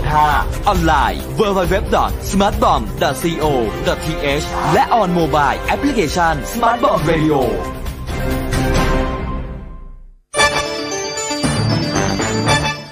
Speaker 7: 90.5 ออนไลน์ www.smartbomb.co.th และ on mobile application Smartbomb Radio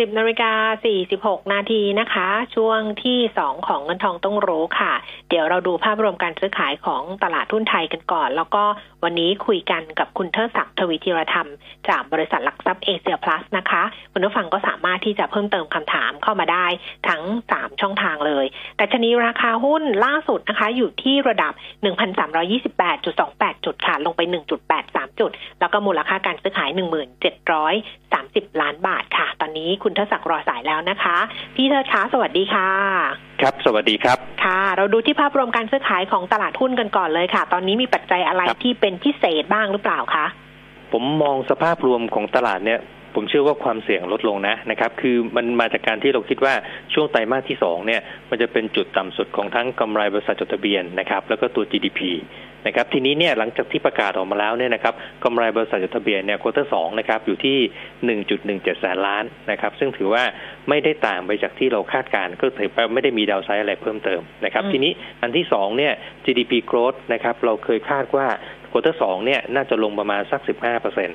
Speaker 3: 10นาฬิกา46นาทีนะคะ ช่วงที่2ของเงินทองต้องรู้ค่ะ เดี๋ยวเราดูภาพรวมการซื้อขายของตลาดทุนไทยกันก่อน แล้วก็วันนี้คุยกันกับคุณเทิดศักดิ์ทวีธีรธรรม จากบริษัทหลักทรัพย์เอเชียพลัสนะคะ คุณผู้ฟังก็สามารถที่จะเพิ่มเติมคำถามเข้ามาได้ทั้ง3ช่องทางเลย แต่ชนีราคาหุ้นล่าสุดนะคะ อยู่ที่ระดับ1,328.28จุดค่ะลงไป1.83จุด แล้วก็มูลค่าการซื้อขาย 1,730 ล้านบาทค่ะ ตอนนี้คุณเทิดศักดิ์รอสายแล้วนะคะ พี่เทิดคะสวัสดีค่ะ
Speaker 8: ครับ สวัสดีครับ
Speaker 3: ค่ะ เราดูที่ภาพรวมการซื้อขายของตลาดหุ้นกันก่อนเลยค่ะ ตอนนี้มีปัจจัยอะไร
Speaker 8: ครับ
Speaker 3: ที่เป็นพิเศษบ้างหรือเปล่าคะ
Speaker 8: ผมมองสภาพรวมของตลาดเนี่ยผมเชื่อว่าความเสี่ยงลดลงนะนะครับ คือมันมาจากการที่เราคิดว่าช่วงไตรมาสที่สองเนี่ยมันจะเป็นจุดต่ำสุดของทั้งกำไรบริษัทจดทะเบียนนะครับ แล้วก็ตัว GDP นะครับทีนี้เนี่ยหลังจากที่ประกาศออกมาแล้วเนี่ยนะครับกำไรบริษัทจดทะเบียนเนี่ยควอเตอร์สองนะครับอยู่ที่1.17แสนล้านนะครับซึ่งถือว่าไม่ได้ต่างไปจากที่เราคาดการณ์ก็ถือว่าไม่ได้มีดาวไซด์อะไรเพิ่มเติมนะครับ
Speaker 3: อืม
Speaker 8: ทีนี้อันที่สองเนี่ย GDP growth นะครับเราเคยคาดว่า quarter สองเนี่ยน่าจะลงประมาณสัก15เปอร์เซ็นต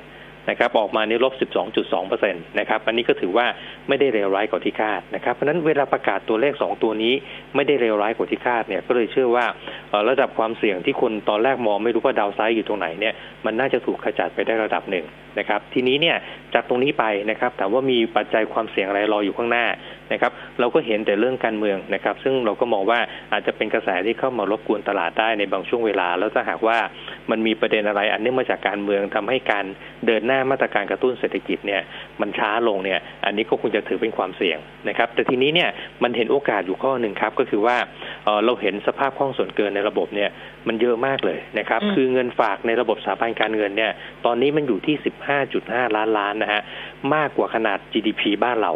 Speaker 8: นะครับออกมาในลบ 12.2เปอร์เซ็นต์นะครับอันนี้ก็ถือว่าไม่ได้เลวร้ายกว่าที่คาดนะครับเพราะนั้นเวลาประกาศตัวเลข 2 ตัวนี้ไม่ได้เลวร้ายกว่าที่คาดเนี่ยก็เลยเชื่อว่าระดับความเสี่ยงที่คนตอนแรกมองไม่รู้ว่า downside อยู่ตรงไหนเนี่ยมันน่าจะถูกขจัดไปได้ระดับหนึ่งนะครับทีนี้เนี่ยจากตรงนี้ไปนะครับถามว่ามีปัจจัยความเสี่ยงอะไรรออยู่ข้างหน้านะครับเราก็เห็นแต่เรื่องการเมืองนะครับ ซึ่งเราก็มองว่าอาจจะเป็นกระแสที่เข้ามารบกวนตลาดได้ในบางช่วงเวลา แล้วถ้าหากว่ามันมีประเด็นอะไรอันเนื่องมาจากการเมืองทำให้การเดินหน้ามาตรการกระตุ้นเศรษฐกิจเนี่ยมันช้าลงเนี่ยอันนี้ก็คงจะถือเป็นความเสี่ยงนะครับแต่ทีนี้เนี่ยมันเห็นโอกาสอยู่ข้อหนึ่งครับก็คือว่าเอ่อเราเห็นสภาพคล่องส่วนเกินในระบบเนี่ยมันเยอะมากเลยนะครับ
Speaker 3: อืม
Speaker 8: คือเงินฝากในระบบสถาบันการเงินเนี่ยตอนนี้มันอยู่ที่ 15.5 ล้านล้านนะฮะมากกว่าขนาด GDP บ้านเรา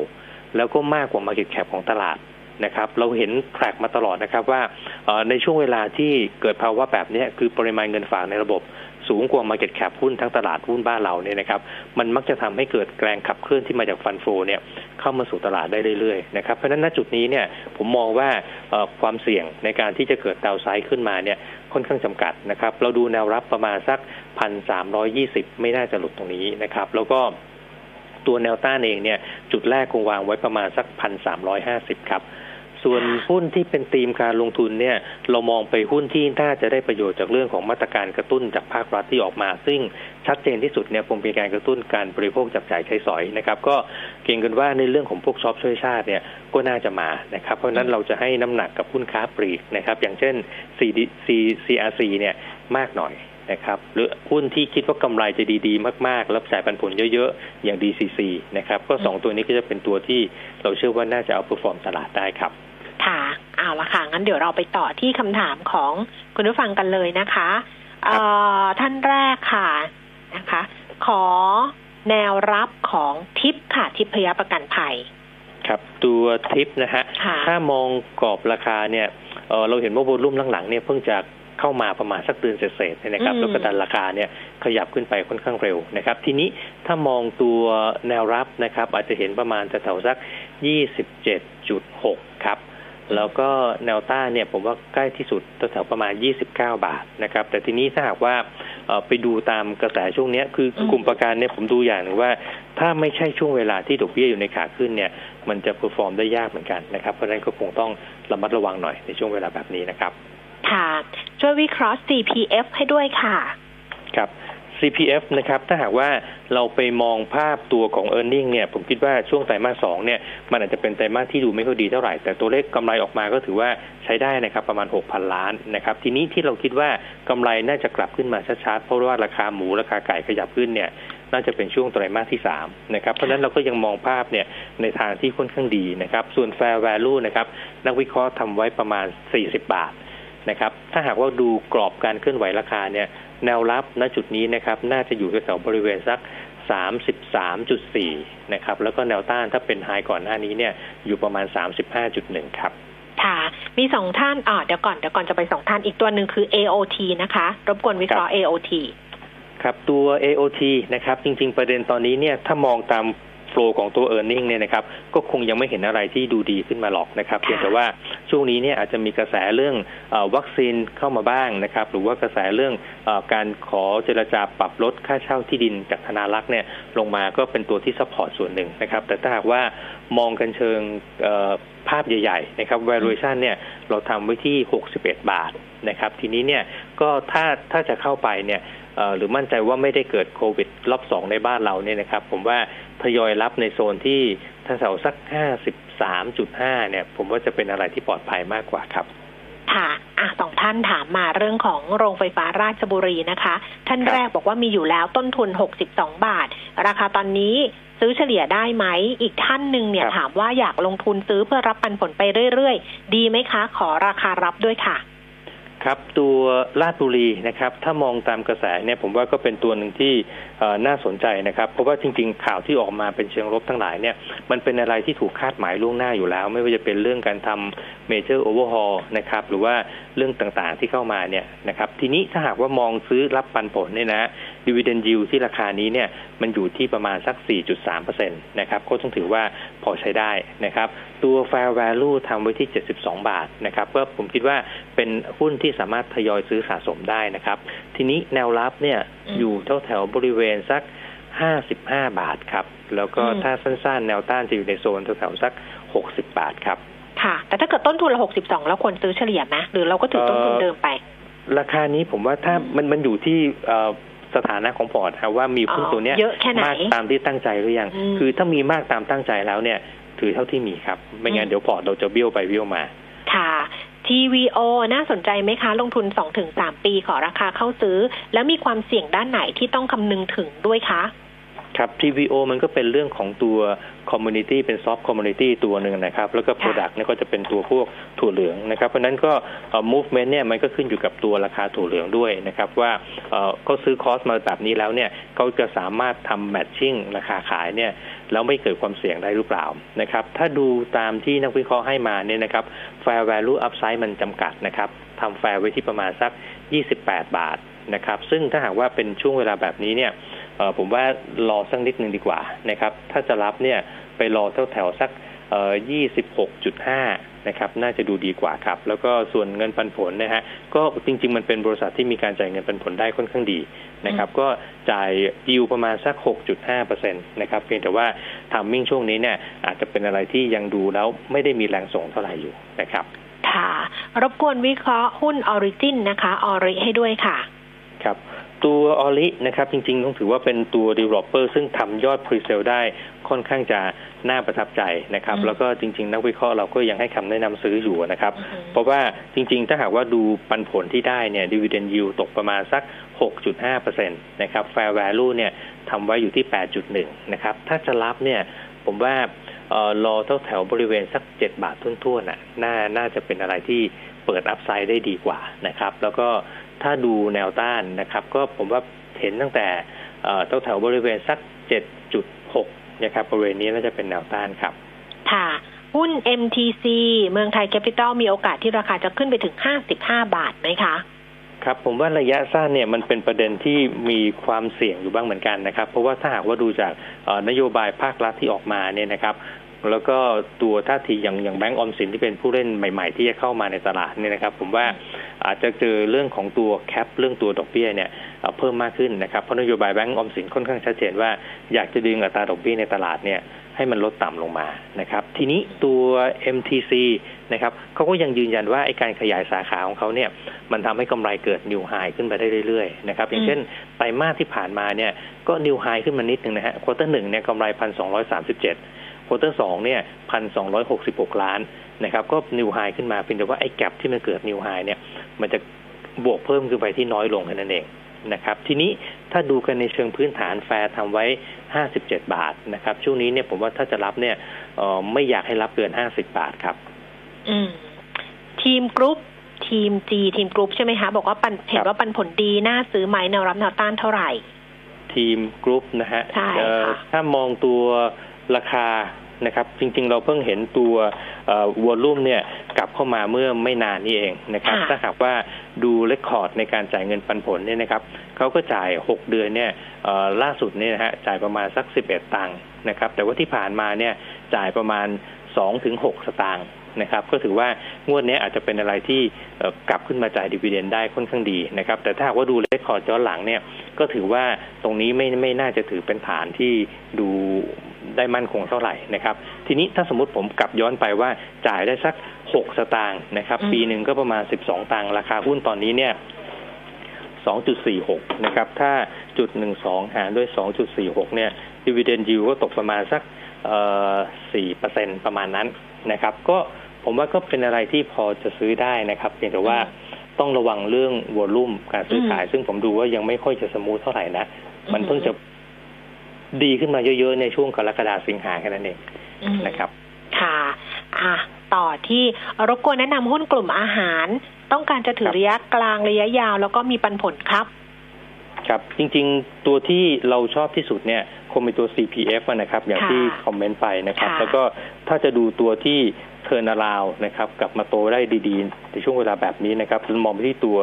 Speaker 8: แล้วก็มากกว่า Market Cap ของตลาดนะครับเราเห็นแทร็กมาตลอดนะครับว่าเอ่อในช่วงเวลาที่เกิดภาวะแบบเนี้ยคือปริมาณเงินฝากในระบบ สูงกว่า Market Cap หุ้นทั้งตลาดหุ้นบ้านเราเนี่ยนะครับมันมักจะทำให้เกิดแรงขับเคลื่อนที่มาจากฟันโฟเนี่ยเข้ามาสู่ตลาดได้เรื่อยๆนะครับเพราะฉะนั้นณจุดนี้เนี่ยผมมองว่าความเสี่ยงในการที่จะเกิดดาวไซด์ขึ้นมาเนี่ยค่อนข้างจำกัดนะครับเราดูแนวรับประมาณสักพันสามร้อยี่สิบไม่น่าจะหลุดตรงนี้นะครับ แล้วก็ตัวแนวต้านเองเนี่ยจุดแรกคงวางไว้ประมาณสักพันสามร้อยห้าสิบครับ ส่วนหุ้นที่เป็นธีมการลงทุนเนี่ยเรามองไปหุ้นที่น่าจะได้ประโยชน์จากเรื่องของมาตรการกระตุ้นจากภาครัฐที่ออกมา ซึ่งชัดเจนที่สุดเนี่ยคงเป็นการกระตุ้นการบริโภคจับจ่ายใช้สอยนะครับก็เก่งกันว่าในเรื่องของพวกช็อปช่วยชาติเนี่ยก็น่าจะมานะครับเพราะฉะนั้นเราจะให้น้ำหนักกับหุ้นค้าปลีกนะครับอย่างเช่น CD C CRC เนี่ยมากหน่อยนะครับหรือหุ้นที่คิดว่ากำไรจะดีๆ มากๆแล้วจ่ายปันผลเยอะๆ อย่าง DCC นะครับก็สองตัวนี้ก็จะเป็นตัวที่เราเชื่อว่าน่าจะเอาเปอร์ฟอร์มตลาดได้ครับ
Speaker 3: ค่ะ เอาละค่ะ งั้นเดี๋ยวเราไปต่อที่คำถามของคุณผู้ฟังกันเลยนะคะเอ่อท่านแรกค่ะนะคะ ขอแนวรับของทิปค่ะ ทิพยประกันภัย
Speaker 8: ครับตัวทิปนะฮะ
Speaker 3: ค่ะ
Speaker 8: ถ้ามองกรอบราคาเนี่ยเอ่อเราเห็นว่าโวลุ่มหลังๆเนี่ยเพิ่งจะเข้ามาประมาณสักเดือนเศษๆเนี่ยนะครับ
Speaker 3: อืม
Speaker 8: แล้วก็ดันราคาเนี่ยขยับขึ้นไปค่อนข้างเร็วนะครับ ทีนี้ถ้ามองตัวแนวรับนะครับ อาจจะเห็นประมาณแถวๆสัก 27.6 ครับ แล้วก็แนวต้านเนี่ยผมว่าใกล้ที่สุดแถวๆประมาณ 29 บาทนะครับ แต่ทีนี้ถ้าหากว่าเอ่อไปดูตามกระแสช่วงเนี้ยคือ
Speaker 3: อืม
Speaker 8: กลุ่มประกันเนี่ยผมดูอย่างหนึ่งว่า ถ้าไม่ใช่ช่วงเวลาที่ดอกเบี้ยอยู่ในขาขึ้นเนี่ย มันจะ perform ได้ยากเหมือนกันนะครับ เพราะฉะนั้นก็คงต้องระมัดระวังหน่อยในช่วงเวลาแบบนี้นะครับ
Speaker 3: ค่ะ ช่วยวิเคราะห์ CPF ให้ด้วยค่ะ
Speaker 8: ครับ CPF นะครับถ้าหากว่าเราไปมองภาพตัวของ e a r n i n g เนี่ยผมคิดว่าช่วงไตรมาสสองเนี่ยมันอาจจะเป็นไตรมาสที่ดูไม่ค่อยดีเท่าไหร่ แต่ตัวเลขกำไรออกมาก็ถือว่าใช้ได้นะครับประมาณ 6,000 ล้านนะครับทีนี้ที่เราคิดว่ากำไรน่าจะกลับขึ้นมาชัดๆเพราะว่าราคาหมูราคาไก่ขยับขึ้นเนี่ยน่าจะเป็นช่วงไตรมาสที่สามนะครับ เพราะฉะนั้นเราก็ยังมองภาพเนี่ยในทางที่ค่อนข้างดีนะครับ ส่วน fair value นะครับ นักวิเคราะห์ทำไว้ประมาณ 40 บาท นะครับ ถ้าหากว่าดูกรอบการเคลื่อนไหวราคาเนี่ย แนวรับณจุดนี้นะครับ น่าจะอยู่แถวๆบริเวณสัก 33.4 นะครับ แล้วก็แนวต้านถ้าเป็นไฮก่อนหน้านี้เนี่ย อยู่ประมาณ 35.1 ครับ
Speaker 3: ค่ะมีสองท่านอ่าเดี๋ยวก่อนเดี๋ยวก่อนจะไปสองท่านอีกตัวหนึ่งคือ AOT นะคะ รบกวนวิเคราะห์ AOT
Speaker 8: ครับตัว AOT นะครับ จริง ๆ ประเด็นตอนนี้เนี่ย ถ้ามองตาม flow ของตัว earning เนี่ยนะครับก็คงยังไม่เห็นอะไรที่ดูดีขึ้นมาหรอกนะครับเพียงแต่ว่าช่วงนี้เนี่ยอาจจะมีกระแสเรื่องเออวัคซีนเข้ามาบ้างนะครับหรือว่ากระแสเรื่องเออการขอเจรจาปรับลดค่าเช่าที่ดินจากธนารักษ์เนี่ยลงมาก็เป็นตัวที่ support ส่วนหนึ่งนะครับแต่ถ้าหากว่ามองกันเชิงเอ่อภาพใหญ่ ๆ นะครับ valuation เนี่ยเราทำไว้ที่ 61 บาทนะครับ ทีนี้เนี่ยก็ถ้าถ้าจะเข้าไปเนี่ยเอ่อหรือมั่นใจว่าไม่ได้เกิดโควิดรอบสองในบ้านเราเนี่ยนะครับ ผมว่า ทยอยรับในโซนที่ถ้าแถวสัก53.5เนี่ย ผมว่าจะเป็นอะไรที่ปลอดภัยมากกว่าครับ
Speaker 3: ค่ะอะสองท่านถามมาเรื่องของโรงไฟฟ้าราชบุรีนะคะ ท่านแรกบอกว่ามีอยู่แล้วต้นทุน 62 บาท ราคาตอนนี้ซื้อเฉลี่ยได้ไหม อีกท่านหนึ่งเนี่ย
Speaker 8: ครับ
Speaker 3: ถามว่าอยากลงทุนซื้อเพื่อรับปันผลไปเรื่อย ๆ ดีไหมคะ ขอราคารับด้วยค่ะ
Speaker 8: ครับตัวราชบุรีนะครับถ้ามองตามกระแสเนี่ยผมว่าก็เป็นตัวหนึ่งที่น่าสนใจนะครับ เพราะว่าจริง ๆ ข่าวที่ออกมาเป็นเชิงลบทั้งหลายเนี่ยมันเป็นอะไรที่ถูกคาดหมายล่วงหน้าอยู่แล้ว ไม่ว่าจะเป็นเรื่องการทำ major overhaul นะครับหรือว่าเรื่องต่างๆที่เข้ามาเนี่ยนะครับทีนี้ถ้าหากว่ามองซื้อรับปันผลเนี่ยนะ ดีเวเดนยิวที่ราคานี้เนี่ยมันอยู่ที่ประมาณสัก 4.3%นะครับก็ต้องถือว่าพอใช้ได้นะครับ ตัว fair value ทำไว้ที่ 72 บาทนะครับก็ผมคิดว่าเป็นหุ้นที่สามารถทยอยซื้อสะสมได้นะครับ ทีนี้แนวรับเนี่ย
Speaker 3: อืม
Speaker 8: อยู่แถวแถวๆบริเวณสัก 55 บาทครับ แล้วก็
Speaker 3: อืม
Speaker 8: ถ้าสั้นๆ แนวต้านจะอยู่ในโซนแถวแถวๆสัก 60 บาทครับ
Speaker 3: ค่ะ แต่ถ้าเกิดต้นทุนเรา62แล้วควรซื้อเฉลี่ยไหมหรือเราก็ถือต้นทุนเดิมไป
Speaker 8: ราคานี้ผมว่าถ้ามันมันอยู่ที่เอ่อ สถานะของพอร์ตครับว่ามีหุ้น
Speaker 3: อ๋อ
Speaker 8: ตัวเนี้ย
Speaker 3: เยอะแค่ไหน
Speaker 8: มากตามที่ตั้งใจหรือยัง
Speaker 3: อืม
Speaker 8: คือถ้ามีมากตามตั้งใจแล้วเนี่ย ถือเท่าที่มีครับ ไม่งั้
Speaker 3: อื
Speaker 8: น
Speaker 3: ม
Speaker 8: เดี๋ยวพอร์ตเราจะเบี้ยวไปเบี้ยวมา
Speaker 3: ค่ะ TVO น่าสนใจไหมคะ ลงทุน 2-3 ปีขอราคาเข้าซื้อ แล้วมีความเสี่ยงด้านไหนที่ต้องคำนึงถึงด้วยคะ
Speaker 8: ครับ TVO มันก็เป็นเรื่องของตัว community เป็น soft community ตัวหนึ่งนะครับ แล้วก็ product เนี่ยก็จะเป็นตัวพวกถั่วเหลืองนะครับ เพราะฉะนั้นก็เอ่อ movement เนี่ยมันก็ขึ้นอยู่กับตัวราคาถั่วเหลืองด้วยนะครับ ว่าเอ่อเขาซื้อคอสมาแบบนี้แล้วเนี่ยเขาจะสามารถทำ matching ราคาขายเนี่ยแล้วไม่เกิดความเสี่ยงได้หรือเปล่านะครับ ถ้าดูตามที่นักวิเคราะห์ให้มาเนี่ยนะครับ fair value upside มันจำกัดนะครับทำ fair ไว้ที่ประมาณสัก 28 บาทนะครับ ซึ่งถ้าหากว่าเป็นช่วงเวลาแบบนี้เนี่ยเอ่อ ผมว่ารอสักนิดหนึ่งดีกว่านะครับถ้าจะรับเนี่ยไปรอแถวแถวๆสักเอ่อ26.5นะครับ น่าจะดูดีกว่าครับ แล้วก็ส่วนเงินปันผลนะฮะ ก็จริง ๆ มันเป็นบริษัทที่มีการจ่ายเงินปันผลได้ค่อนข้างดีนะครับ ก็จ่ายยิวประมาณสัก 6.5%นะครับ เพียงแต่ว่าทามมิ่งช่วงนี้เนี่ยอาจจะเป็นอะไรที่ยังดูแล้วไม่ได้มีแรงส่งเท่าไหร่อยู่นะครับ
Speaker 3: ค่ะ รบกวนวิเคราะห์หุ้น Origin นะคะ ออริให้ด้วยค่ะ
Speaker 8: ครับ ตัวออลินะครับจริงๆ ต้องถือว่าเป็นตัว developer ซึ่งทำยอด pre-sale ได้ค่อนข้างจะน่าประทับใจนะครับ แล้วก็จริง ๆ นักวิเคราะห์เราก็ยังให้คำแนะนำซื้ออยู่นะครับ เพราะว่าจริง ๆ ถ้าหากว่าดูปันผลที่ได้เนี่ย dividend yield ตกประมาณสัก 6.5%นะครับ fair value เนี่ยทำไว้อยู่ที่ 8.1 นะครับ ถ้าจะรับเนี่ยผมว่าเอ่อรอแถวแถวๆบริเวณสัก 7 บาททุ่นๆน่ะน่าน่าจะเป็นอะไรที่เปิดอัพไซด์ได้ดีกว่านะครับ แล้วก็ ถ้าดูแนวต้านนะครับ ก็ผมว่าเห็นตั้งแต่เอ่อแถวแถวๆบริเวณสัก 7.6 นะครับบริเวณนี้น่าจะเป็นแนวต้านครับ
Speaker 3: ค่ะ หุ้น MTC เมืองไทยแคปิตอลมีโอกาสที่ราคาจะขึ้นไปถึง 55 บาทไหมคะ
Speaker 8: ครับผมว่าระยะสั้นเนี่ยมันเป็นประเด็นที่มีความเสี่ยงอยู่บ้างเหมือนกันนะครับ เพราะว่าถ้าหากว่าดูจากเอ่อนโยบายภาครัฐที่ออกมาเนี่ยนะครับ แล้วก็ตัวท่าทีอย่างอย่างแบงก์ออมสินที่เป็นผู้เล่นใหม่ ๆ ที่จะเข้ามาในตลาดเนี่ยนะครับ ผมว่า อาจจะเจอเรื่องของตัว cap เรื่องตัวดอกเบี้ยเนี่ยเอ่อเพิ่มมากขึ้นนะครับเพราะนโยบายแบงก์ออมสินค่อนข้างชัดเจนว่าอยากจะดึงอัตราดอกเบี้ยในตลาดเนี่ยให้มันลดต่ำลงมานะครับ ทีนี้ตัว MTC นะครับเขาก็ยังยืนยันว่าไอ้การขยายสาขาของเขาเนี่ยมันทำให้กำไรเกิด new high ขึ้นไปได้เรื่อยๆนะครับอย่างเช่นไตรมาสที่ผ่านมาเนี่ยก็ new high ขึ้นมานิดนึงนะฮะ quarter หนึ่งเนี่ยกำไรพันสองร้อยสามสิบเจ็ด quarter สองเนี่ยพันสองร้อยหกสิบหกล้าน นะครับก็ new high ขึ้นมาเพียงแต่ว่าไอ้ gap ที่มันเกิด new high เนี่ย มันจะบวกเพิ่มขึ้นไปที่น้อยลงแค่นั้นเองนะครับ ทีนี้ถ้าดูกันในเชิงพื้นฐานแฟร์ทำไว้ 57 บาทนะครับ ช่วงนี้เนี่ยผมว่าถ้าจะรับเนี่ยเอ่อไม่อยากให้รับเกิน 50 บาทครับ
Speaker 3: อืม ทีมกรุ๊ปทีม G ทีมกรุ๊ปใช่ไหมคะ บอกว่าปันเห็นว่าปันผลดีน่าซื้อไหมแนวรับแนวต้านเท่าไหร่
Speaker 8: ทีมกรุ๊ปนะฮะ
Speaker 3: ใช่
Speaker 8: เอ่อ
Speaker 3: ค่ะ
Speaker 8: ถ้ามองตัวราคา นะครับ จริงๆ เราเพิ่งเห็นตัว volume เนี่ยกลับเข้ามาเมื่อไม่นานนี้เองนะครับ
Speaker 3: ค่ะ
Speaker 8: ถ้าหากว่าดู record ในการจ่ายเงินปันผลเนี่ยนะครับเขาก็จ่าย 6 เดือนเนี่ยเอ่อล่าสุดเนี่ยนะฮะจ่ายประมาณสัก 11 ตังค์นะครับ แต่ว่าที่ผ่านมาเนี่ยจ่ายประมาณ 2-6 สตางค์นะครับก็ถือว่างวดนี้อาจจะเป็นอะไรที่เอ่อกลับขึ้นมาจ่าย dividend ได้ค่อนข้างดีนะครับ แต่ถ้าหากว่าดู record ย้อนหลังเนี่ยก็ถือว่าตรงนี้ไม่ไม่น่าจะถือเป็นฐานที่ดู ได้มั่นคงเท่าไหร่นะครับ ทีนี้ถ้าสมมติผมกลับย้อนไปว่าจ่ายได้สักหกสตางค์นะครับ
Speaker 3: อืม
Speaker 8: ปีหนึ่งก็ประมาณสิบสองตังค์ราคาหุ้นตอนนี้เนี่ยสองจุดสี่หกนะครับ ถ้าจุดหนึ่งสองหารด้วยสองจุดสี่หกเนี่ยดีเวเดนยิวก็ตกประมาณสักสี่เปอร์เซ็นประมาณนั้นนะครับ ก็ผมว่าก็เป็นอะไรที่พอจะซื้อได้นะครับเพียงแต่ว่าต้องระวังเรื่องวอลลุ่มการซื้อขาย ซึ่งผมดูว่ายังไม่ค่อยจะสมูทเท่าไหร่นะ มันเพิ่งจะ ดีขึ้นมาเยอะๆในช่วงกรกฎาสิงหาแค่นั้นเอง
Speaker 3: อืม
Speaker 8: นะครับ
Speaker 3: ค่ะ อะ ต่อที่รบกวนแนะนำหุ้นกลุ่มอาหาร ต้องการจะถือระยะกลางระยะยาวแล้วก็มีปันผลครับ
Speaker 8: ครับจริงๆตัวที่เราชอบที่สุดเนี่ยคงเป็นตัว CPF อะนะครับ อย่าง
Speaker 3: ค่ะ
Speaker 8: ที่คอมเมนต์ไปนะครับ
Speaker 3: ค่ะ
Speaker 8: แล้วก็ถ้าจะดูตัวที่turnaround นะครับ กลับมาโตได้ดีๆ ในช่วงเวลาแบบนี้นะครับมองไปที่ตัว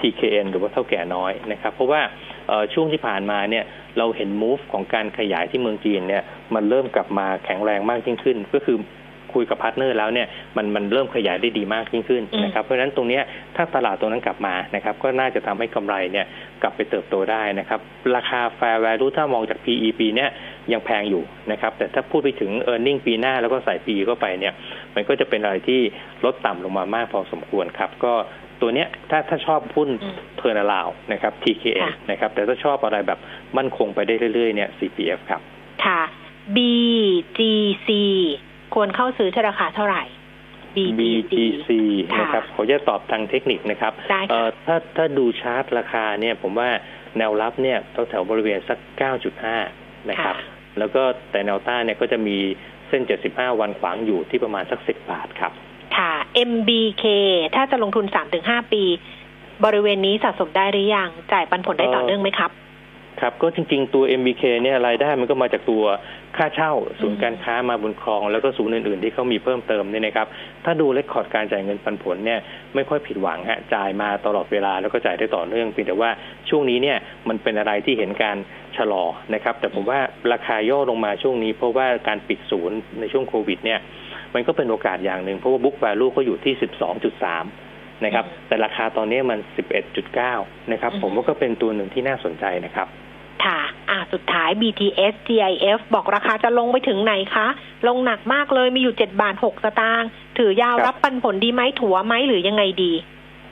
Speaker 8: TKN หรือว่าเถ้าแก่น้อยนะครับ เพราะว่าเอ่อ ช่วงที่ผ่านมาเนี่ยเราเห็น move ของการขยายที่เมืองจีนเนี่ยมันเริ่มกลับมาแข็งแรงมากยิ่งขึ้น ก็คือคุยกับพาร์ทเนอร์แล้วเนี่ยมันมันเริ่มขยายได้ดีมากยิ่งขึ้นนะครับเพราะฉะนั้นตรงเนี้ยถ้าตลาดตรงนั้นกลับมานะครับก็น่าจะทำให้กำไรเนี่ยกลับไปเติบโตได้นะครับราคา fair value ถ้ามองจาก PE ปีเนี้ยยังแพงอยู่นะครับแต่ถ้าพูดไปถึง e a r n i n g ปีหน้าแล้วก็ใส่ PE เข้าไปเนี่ยมันก็จะเป็นอะไรที่ลดต่ำลงมามากพอสมควรครับก็ ตัวเนี้ยถ้าถ้าชอบหุ้น
Speaker 3: อืม
Speaker 8: turnaround นะครับ TKN
Speaker 3: ค่ะ
Speaker 8: นะครับ แต่ถ้าชอบอะไรแบบมั่นคงไปได้เรื่อยๆเนี่ย CPF ครับ
Speaker 3: ค่ะ BGC ควรเข้าซื้อที่ราคาเท่าไหร่
Speaker 8: BGC
Speaker 3: ค่ะ
Speaker 8: นะครับขอจะตอบทางเทคนิคนะครับ
Speaker 3: ได้ค่ะ
Speaker 8: เอ่อถ้าถ้าดูชาร์ตราคาเนี่ยผมว่าแนวรับเนี่ยแถวๆบริเวณสัก 9.5 นะครับ แล้วก็แต่แนวต้านเนี่ยก็จะมีเส้น 75 วันขวางอยู่ที่ประมาณสัก 10 บาทครับ
Speaker 3: ค่ะ MBK ถ้าจะลงทุน3-5ปี บริเวณนี้สะสมได้หรือยัง จ่ายปันผลได้ต่อเนื่องไหมครับ
Speaker 8: ครับ ก็จริง ๆ ตัว MBK เนี่ยรายได้มันก็มาจากตัวค่าเช่าศูนย์การค้ามาบนคลองแล้วก็ศูนย์อื่น ๆ ที่เขามีเพิ่มเติมเนี่ยนะครับ ถ้าดูเลคคอร์ดการจ่ายเงินปันผลเนี่ยไม่ค่อยผิดหวังฮะจ่ายมาตลอดเวลาแล้วก็จ่ายได้ต่อเนื่องเพียงแต่ว่าช่วงนี้เนี่ยมันเป็นอะไรที่เห็นการชะลอนะครับ แต่ผมว่าราคาย่อลงมาช่วงนี้ เพราะว่าการปิดศูนย์ในช่วงโควิดเนี่ย มันก็เป็นโอกาสอย่างหนึ่งเพราะว่าบุ๊ก a l ลูเขาอยู่ที่12.3นะครับ แต่ราคาตอนนี้มัน11.9นะครับ ผมว่าก็เป็นตัวหนึ่งที่น่าสนใจนะครับ
Speaker 3: ค่ะอ่าสุดท้าย BTS GIF บอกราคาจะลงไปถึงไหนคะ ลงหนักมากเลยมีอยู่7บาท6สตางค์ถือยาว
Speaker 8: ครับ
Speaker 3: รับปันผลดีไหมถัวไหมหรือยังไงดี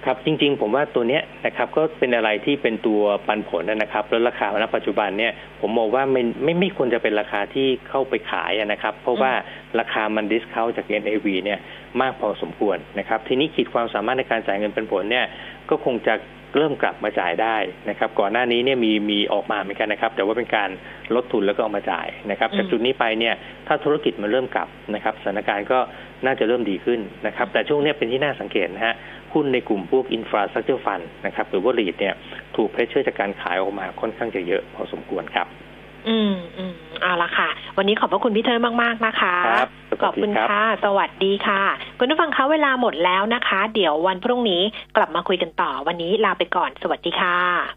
Speaker 8: ครับจริงๆ ผมว่าตัวเนี้ยนะครับก็เป็นอะไรที่เป็นตัวปันผลนะครับ แล้วราคาณปัจจุบันเนี่ยผมมองว่าไม่ไม่ไม่ควรจะเป็นราคาที่เข้าไปขายนะครับ เพราะว่าราคามันดิสคาวจาก NAV เนี่ยมากพอสมควรนะครับ ทีนี้ขีดความสามารถในการจ่ายเงินเป็นผลเนี่ยก็คงจะเริ่มกลับมาจ่ายได้นะครับ ก่อนหน้านี้เนี่ยมีมีออกมาเหมือนกันนะครับ แต่ว่าเป็นการลดทุนแล้วก็เอามาจ่ายนะครับจากจุดนี้ไปเนี่ยถ้าธุรกิจมันเริ่มกลับนะครับสถานการณ์ก็น่าจะเริ่มดีขึ้นนะครับ แต่ช่วงนี้เป็นที่น่าสังเกตนะฮะ หุ้นในกลุ่มพวกอินฟราสตรั c เจอร์ฟันนะครับหรือว่า REIT เนี่ยถูก pressure จากการขายออกมาค่อนข้างจะเยอะพอสมควรครับ
Speaker 3: อืมอืมเอาละค่ะ วันนี้ขอบพระคุณพี่เทิร์มาก ๆ นะคะ
Speaker 8: ครับ
Speaker 3: ขอบคุณ
Speaker 8: สวัสดีครับ
Speaker 3: ค่ะ สวัสดีค่ะ คุณผู้ฟังคะเวลาหมดแล้วนะคะ เดี๋ยววันพรุ่งนี้กลับมาคุยกันต่อ วันนี้ลาไปก่อน สวัสดีค่ะ